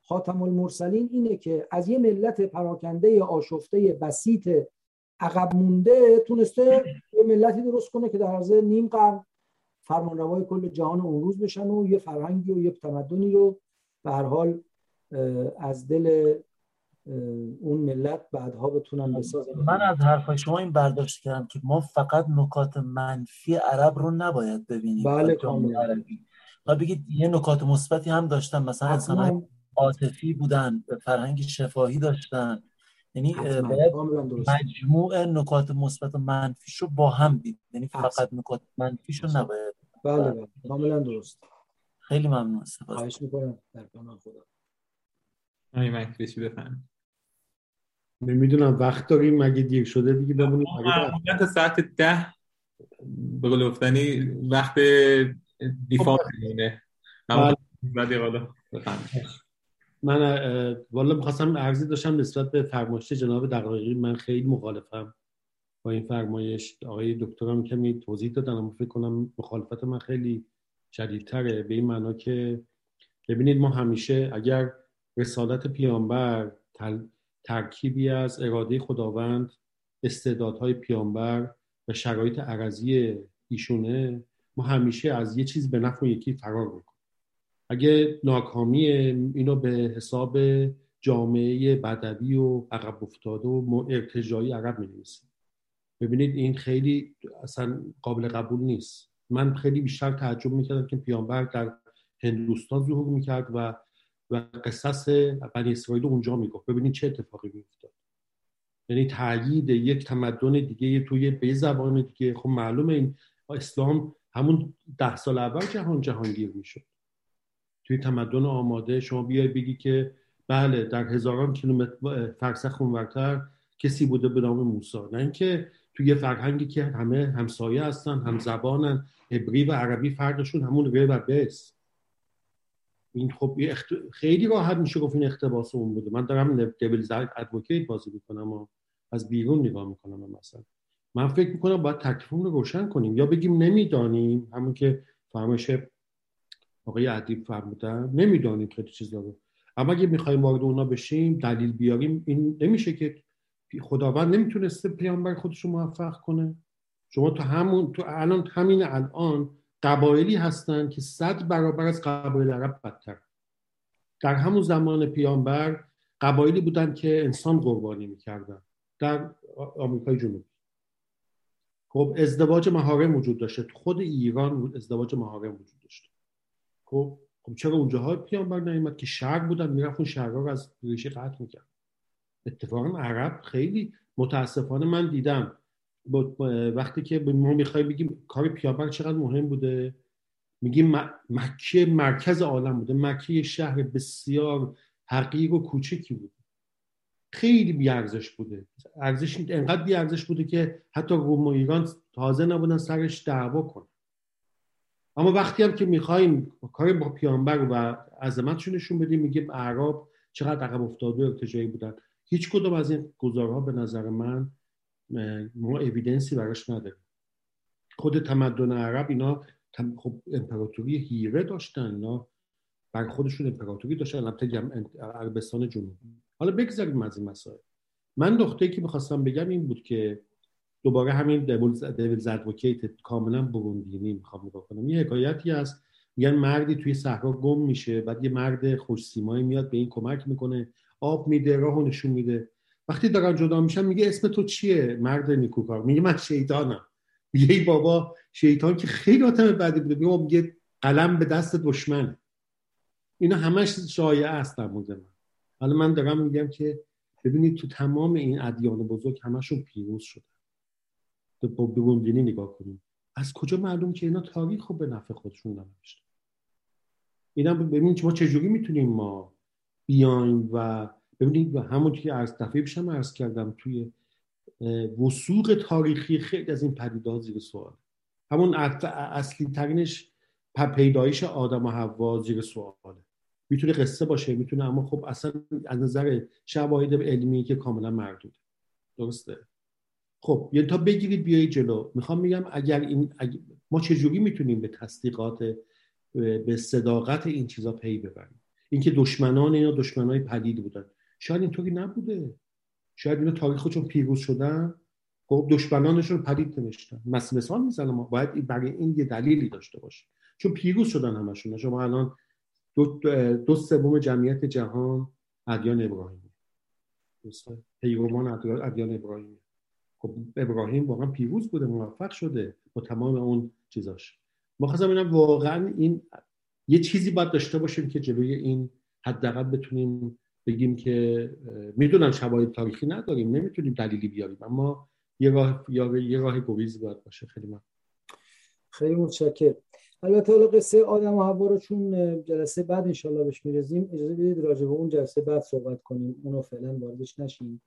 خاتم المرسلین اینه که از یه ملت پراکنده آشفته بسیط عقب مونده تونسته یه ملتی درست کنه که در عرض نیم قرن فرمانروای کل جهان اون روز بشن و یه فرهنگی و یه تمدنی رو به هر حال از دل اون ملت بعدها بتونن بسازن. من از حرفای شما این برداشت کردم که ما فقط نکات منفی عرب رو نباید ببینیم بله کاملا. عربی. و بگید یه نکات مثبتی هم داشتن مثلا انسان عاطفی بودن فرهنگ شفاهی داشتن. یعنی باید مجموع نکات مثبت و منفیش رو با هم دید یعنی فقط نکات منفیش رو نباید. بله بله. کاملا درست. خیلی ممنون سپاس. خواهش می‌کنم. در پناه خدا. آقای مکریشی بفرمایید. نمی‌دونم وقت داریم مگه دیر شده دیگه بمونیم؟ تا ساعت ده به قول افتنی وقت دیفا میمونه. من والا می‌خواستم عرضی داشتم نسبت به فرمایش جناب دقایقی من خیلی مخالفم با این فرمایش. آقای دکترم کمی توضیح دادن اما فکر کنم مخالفت من خیلی شدیدتره. به این معنا که ببینید ما همیشه اگر رسالت پیامبر ترکیبی از اراده خداوند استعدادهای پیامبر و شرایط عرضی ایشونه ما همیشه از یه چیز به نفع یکی فرار می‌کنیم. اگه ناکامی اینو به حساب جامعه بدوی و عقب افتاده و ارتجایی عقب می ببینید این خیلی اصلا قابل قبول نیست. من خیلی بیشتر تعجب می‌کردم که پیامبر در هندوستان ظهور می‌کرد و و قصص بنی اسرائیل اونجا می‌گفت. ببینید چه اتفاقی میافتاد. یعنی تایید یک تمدن دیگه توی به زبان دیگه. خب معلومه این اسلام همون ده سال اول جهان جهانگیر می‌شد. توی تمدن آماده شما بیای بگی که بله در هزاران کیلومتر فرسخ اونورتر کسی بوده به نام موسی. نه اینکه توی فرهنگی که همه همسایه هستن هم زبانن عبری و عربی فرقشون همون ره و بس این خب خیلی راحت میشه گفت این اختباس اون بوده. من دارم دبل ادوکیت بازی می‌کنم و از بیرون نگاه می‌کنم مثلا. من فکر می‌کنم باید تکلیفمون رو روشن کنیم یا بگیم نمی‌دانیم. همون که فرمایش آقای ادیب فرمودن نمی‌دانیم خیلی چیز رو. اما اگه می‌خوایم وارد اونا بشیم دلیل بیاریم این نمیشه که خداوند نمی‌تونسته پیامبر خودش رو موفق کنه. شما تو همون تو الان همین الان قبایلی هستند که صد برابر از قبایل عرب بدتر. در همون زمان پیامبر قبایلی بودن که انسان قربانی می‌کردن در آمریکای جنوبی. خب ازدواج مهارم وجود داشته. خود ایران ازدواج مهارم وجود داشته. خب خب چرا اونجاها پیامبر نیومد که شهر بودن؟ می‌رفت اون شهرها رو از ریشه قطع می‌کرد. اتفاقا عرب خیلی متاسفانه من دیدم. وقتی که ما می‌خوایم بگیم کار پیامبر چقدر مهم بوده؟ میگیم مکه مرکز عالم بوده. مکه یه شهر بسیار حقیق و کوچکی بود. خیلی بیارزش بوده. ارزش انقدر بیارزش بوده که حتی روم و ایران تازه نبودن سرش دعوا کنن. اما وقتی هم که می‌خوایم کار با پیامبر و عظمتشون نشون بدیم میگیم اعراب چقدر عقب افتاده و ارتجایی بودن. هیچ کدوم از این گزارها به نظر من ما اویدنسی براش نداریم. خود تمدن عرب اینا خب امپراتوری هیره داشتن اینا بر خودشون امپراتوری داشتن البته عربستان جنوبی حالا بگذاریم از این مسائل. من نقطه که می‌خواستم بگم این بود که دوباره همین دیویلز ادوکیت کاملا بروندینی می‌خوام نگاه کنم. یه حکایتی هست میگن مردی توی صحرا گم میشه بعد یه مرد خوش سیمایی میاد به این کمک می‌کنه آب میده راه نشون میده. وقتی دارن جدا میشن میگه اسم تو چیه؟ مرد نیکوکار. میگه من شیطانم. میگه ای بابا شیطان که خیلی آدم بعدی بوده. میگه میگه قلم به دست دشمن اینا همش شایعه است در مورد من. حالا من دارم میگم که ببینید تو تمام این ادیان بزرگ همشون پیروز شدن. با بگوندینی نگاه کنیم. از کجا معلوم که اینا تاریخ رو به نفع خودشون ننوشتن اینا ببینید ما چجوری می‌تونیم ما بیایم و ببینید و همون که از دفعه پیشم عرض کردم توی وسوق تاریخی خیلی از این پدیدات زیر سوال. همون اصلی ترینش پیدایش آدم و حوا زیر سواله می‌تونه قصه باشه می‌تونه اما خب اصلا از نظر شواهد علمی که کاملا مردود درسته؟ خب یعنی تا بگیرید بیای جلو. می‌خوام میگم اگر این ما چجوری می‌تونیم به تصدیقات به صداقت این چیزا پی ببریم؟ اینکه دشمنان اینا دشمنای پدید بودن. شاید اینطوری نبوده. شاید اینا تاریخ چون پیروز شدن. خب دشمنانشون پدید نوشتن. مثال می‌زنم. باید برای این یه دلیلی داشته باشه. چون پیروز شدن همشون. شما الان دو, دو سوم جمعیت جهان ادیان ابراهیمی. پیروان ادیان ابراهیم خب ابراهیم واقعا پیروز بوده موفق شده با تمام اون چیزاش. ما خواستم ببینم واقعا این یه چیزی باید داشته باشیم که جلوی این حداقل بتونیم بگیم که می‌دونم شواهد تاریخی نداریم نمی‌تونیم دلیلی بیاریم. اما یه راه یه راه گریز باید باشه. خیلی من خیلی متشکرم. البته حالا قصه آدم و حوا رو چون جلسه بعد انشالله بهش میرزیم اجازه بدید راجع به اون جلسه بعد صحبت کنیم. اونو فعلا واردش نشیم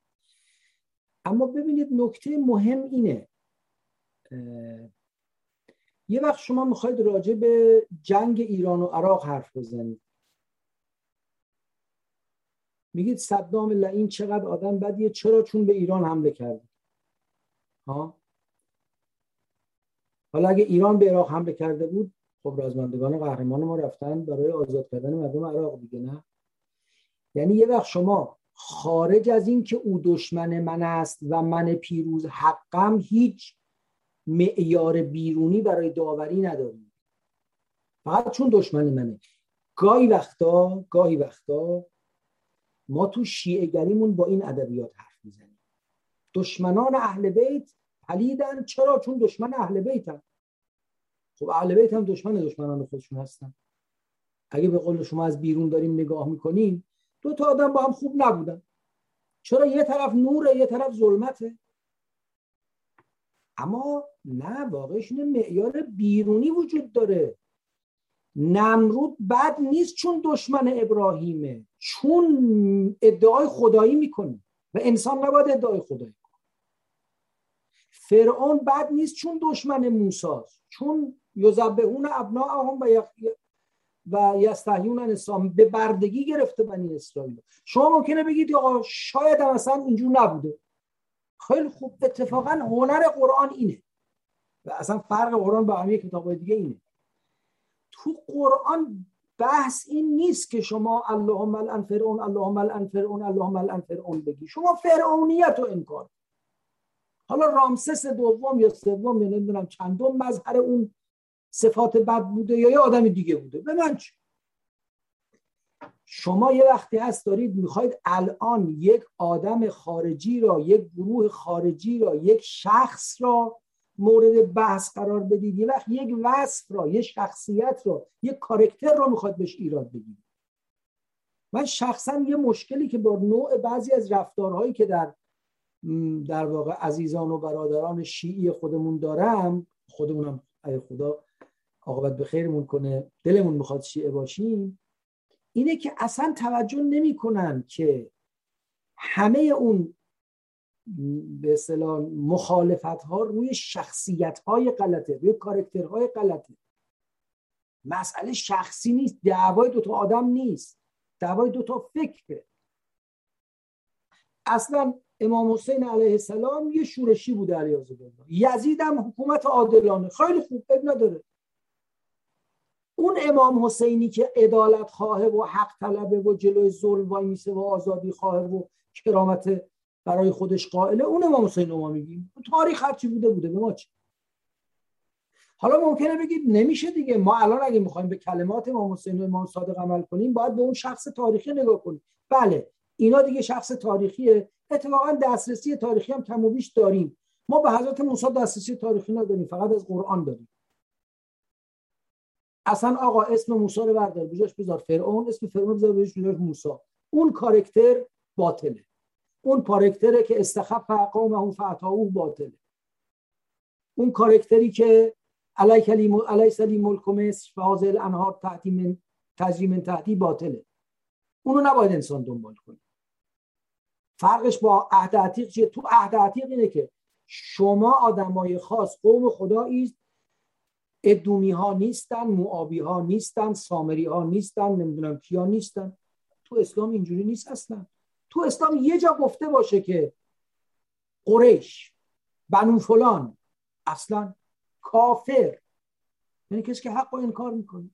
اما ببینید نکته مهم اینه یه وقت شما می‌خواید راجع به جنگ ایران و عراق حرف بزنید. میگید صدام لعین چقدر آدم بدیه؟ چرا چون به ایران حمله کرد ها؟ حالا اگه ایران به عراق حمله کرده بود خب رازمندگان قهرمان ما رفتن برای آزاد کردن مردم عراق دیگه نه؟ یعنی یه وقت شما خارج از این که او دشمن من است و من پیروز حقم هیچ معیار بیرونی برای داوری نداریم فقط چون دشمن منه. گاهی وقتا گاهی وقتا ما تو شیعه گریمون با این ادبیات حرف می‌زنیم. دشمنان اهل بیت پلیدن. چرا؟ چون دشمن اهل بیتن خب اهل بیت هم دشمن دشمنان خودشون هستن. اگه به قول شما از بیرون داریم نگاه می‌کنیم دو تا آدم با هم خوب نبودن. چرا؟ یه طرف نوره یه طرف ظلمته. اما نه واقعش معیار بیرونی وجود داره. نمرود بد نیست چون دشمن ابراهیمه. چون ادعای خدایی می‌کنه و انسان نباید ادعای خدایی کنه. فرعون بد نیست چون دشمن موساست. چون یذبحون ابناءهم و و یستحیون اسلام به بردگی گرفته بنی اسرائیل. شما ممکنه بگید آقا شاید هم اصلا اینجور نبوده. خیلی خوب. اتفاقا هنر قرآن اینه. و اصلا فرق قرآن با همه کتاب دیگه اینه. تو قرآن بحث این نیست که شما اللهم الان فرعون اللهم الان فرعون اللهم الان فرعون بگی. شما فرعونیت رو انکار حالا رامسس دوم یا سوم یا نمی‌دونم چندم مظهر اون صفات بد بوده یا یه آدم دیگه بوده. به من چه شما یه وقتی هست دارید می‌خواید الان یک آدم خارجی را یک گروه خارجی را یک شخص را مورد بحث قرار بدید. یه وقت یک وصف را یک شخصیت را یک کارکتر را می‌خواد بهش ایراد بگیرید من شخصا یه مشکلی که با نوع بعضی از رفتارهایی که در در واقع عزیزان و برادران شیعی خودمون دارم خودمونم ای خدا عاقبت به خیرمون کنه دلمون می‌خواد شیعه باشیم اینه که اصلا توجه نمی‌کنن که همه اون به اصطلاح مخالفت ها روی شخصیت های غلطه روی کارکتر های غلطه. مسئله شخصی نیست دعوای دوتا آدم نیست. دعوای دوتا فکره. اصلا امام حسین علیه السلام یه شورشی بوده علیه یزید هم حکومت عادلانه. خیلی خوب اب نداره. اون امام حسینی که عدالت خواهه و حق طلبه و جلوی ظلم وای میسه و آزادی خواهه و کرامت برای خودش قائله اون امام حسین ما میگیم. تاریخ هرچی بوده بوده. به ما چی؟ حالا ممکنه بگید نمیشه دیگه. ما الان اگه می‌خوایم به کلمات امام حسین و امام صادق عمل کنیم باید به اون شخص تاریخی نگاه کنیم. بله اینا دیگه شخص تاریخیه. اتفاقا دسترسی تاریخی هم کم و بیش داریم. ما به حضرت موسی دسترسی تاریخی نداریم فقط از قرآن داریم. اصلا آقا اسم موسی رو بردار. بجاش بذار فرعون اسم فرعون بذار بجاش موسی. اون کارکتر باطله. اون کارکتره که استخف قومه فعتاوه باطله اون کارکتری که علی سلیم ملک مصر فاضل الانهار تحتی من تجری من تحتی باطله. اونو نباید انسان دنبال کنه. فرقش با عهد عتیق چیه؟ تو عهد عتیق اینه که شما آدمای خاص قوم خدایی ادومی ها نیستن معابی ها نیستن سامری ها نیستن نمی‌دونم کیا نیستن. تو اسلام اینجوری نیست اصلا. تو اسلام یه جا گفته باشه که قریش بنو فلان اصلا کافر. یعنی کسی که حق رو انکار می‌کنه.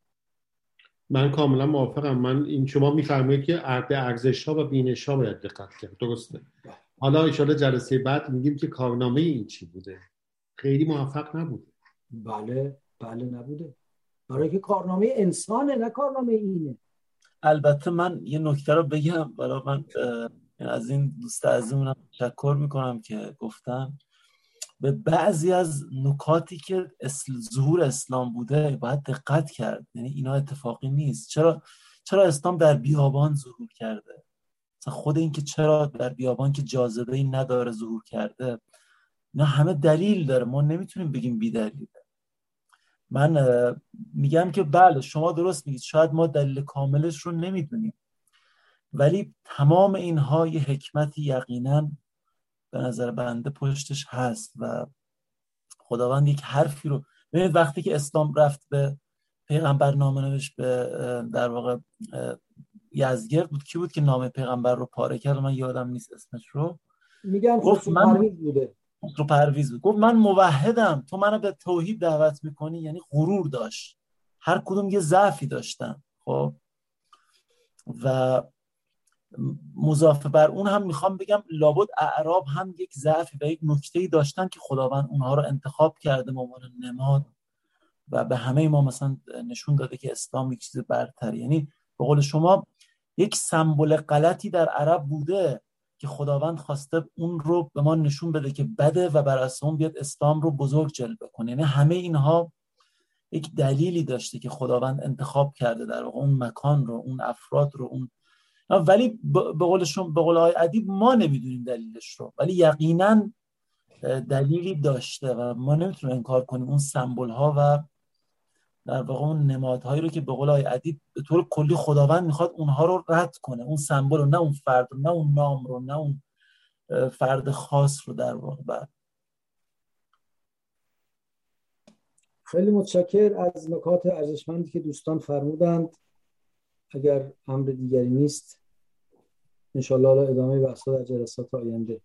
من کاملا موافقم. من این شما میفرمایید که عرض ارزش ها و بینش ها باید دقت کرد. درسته. حالا ان جلسه بعد میگیم که کارنامه این چی بوده. خیلی موفق نبوده. بله بله نبوده. برای که کارنامه انسانه نه کارنامه اینه. البته من یه نکته رو بگم برای من از این دوست عزیزمونم تشکر می‌کنم که گفتم به بعضی از نکاتی که ظهور اسلام بوده باید دقت کرد. یعنی اینا اتفاقی نیست. چرا؟ چرا اسلام در بیابان ظهور کرده؟ مثلا خود این که چرا در بیابان که جاذبه ای نداره ظهور کرده؟ نه همه دلیل داره. ما نمی‌تونیم بگیم بی دلیله من میگم که بله شما درست میگید. شاید ما دلیل کاملش رو نمی‌دونیم. ولی تمام اینها یه حکمتی یقینا به نظر بنده پشتش هست و خداوند یک حرفی رو ببینید وقتی که اسلام رفت به پیغمبر نامه نوشت به در واقع یزگرد بود کی بود که نام پیغمبر رو پاره کرد؟ من یادم نیست اسمش رو. میگن گفت من بوده. رو پرویز بود. گفت من موحدم. تو منو به توحید دعوت می‌کنی؟ یعنی غرور داشت. هر کدوم یه ضعفی داشتن. خب؟ و مضافه بر اون هم می‌خوام بگم لابد اعراب هم یک ضعفی و یک نکته داشتن که خداوند اونها رو انتخاب کرده به عنوان نماد و به همه ما مثلا نشون داده که اسلام یک چیز برتر. یعنی به قول شما یک سمبل غلطی در عرب بوده. که خداوند خواسته اون رو به ما نشون بده که بده و بر اساس اون بیاد اسلام رو بزرگ جلوه کنه. یعنی همه اینها یک دلیلی داشته که خداوند انتخاب کرده در اون مکان رو اون افراد رو اون ولی به قولشون به قول های ادیب ما نمی‌دونیم دلیلش رو. ولی یقینا دلیلی داشته و ما نمی‌تونیم انکار کنیم اون سمبل ها و در واقع اون نمادهایی رو که به قول ادیب به طور کلی خداوند می‌خواد اونها رو رد کنه. اون سمبل رو نه اون فرد نه اون نام رو نه اون فرد خاص رو در واقع بعد خیلی متشکر از نکات ارزشمندی که دوستان فرمودند. اگر امر دیگری نیست انشالله ادامه بحث در جلسات آینده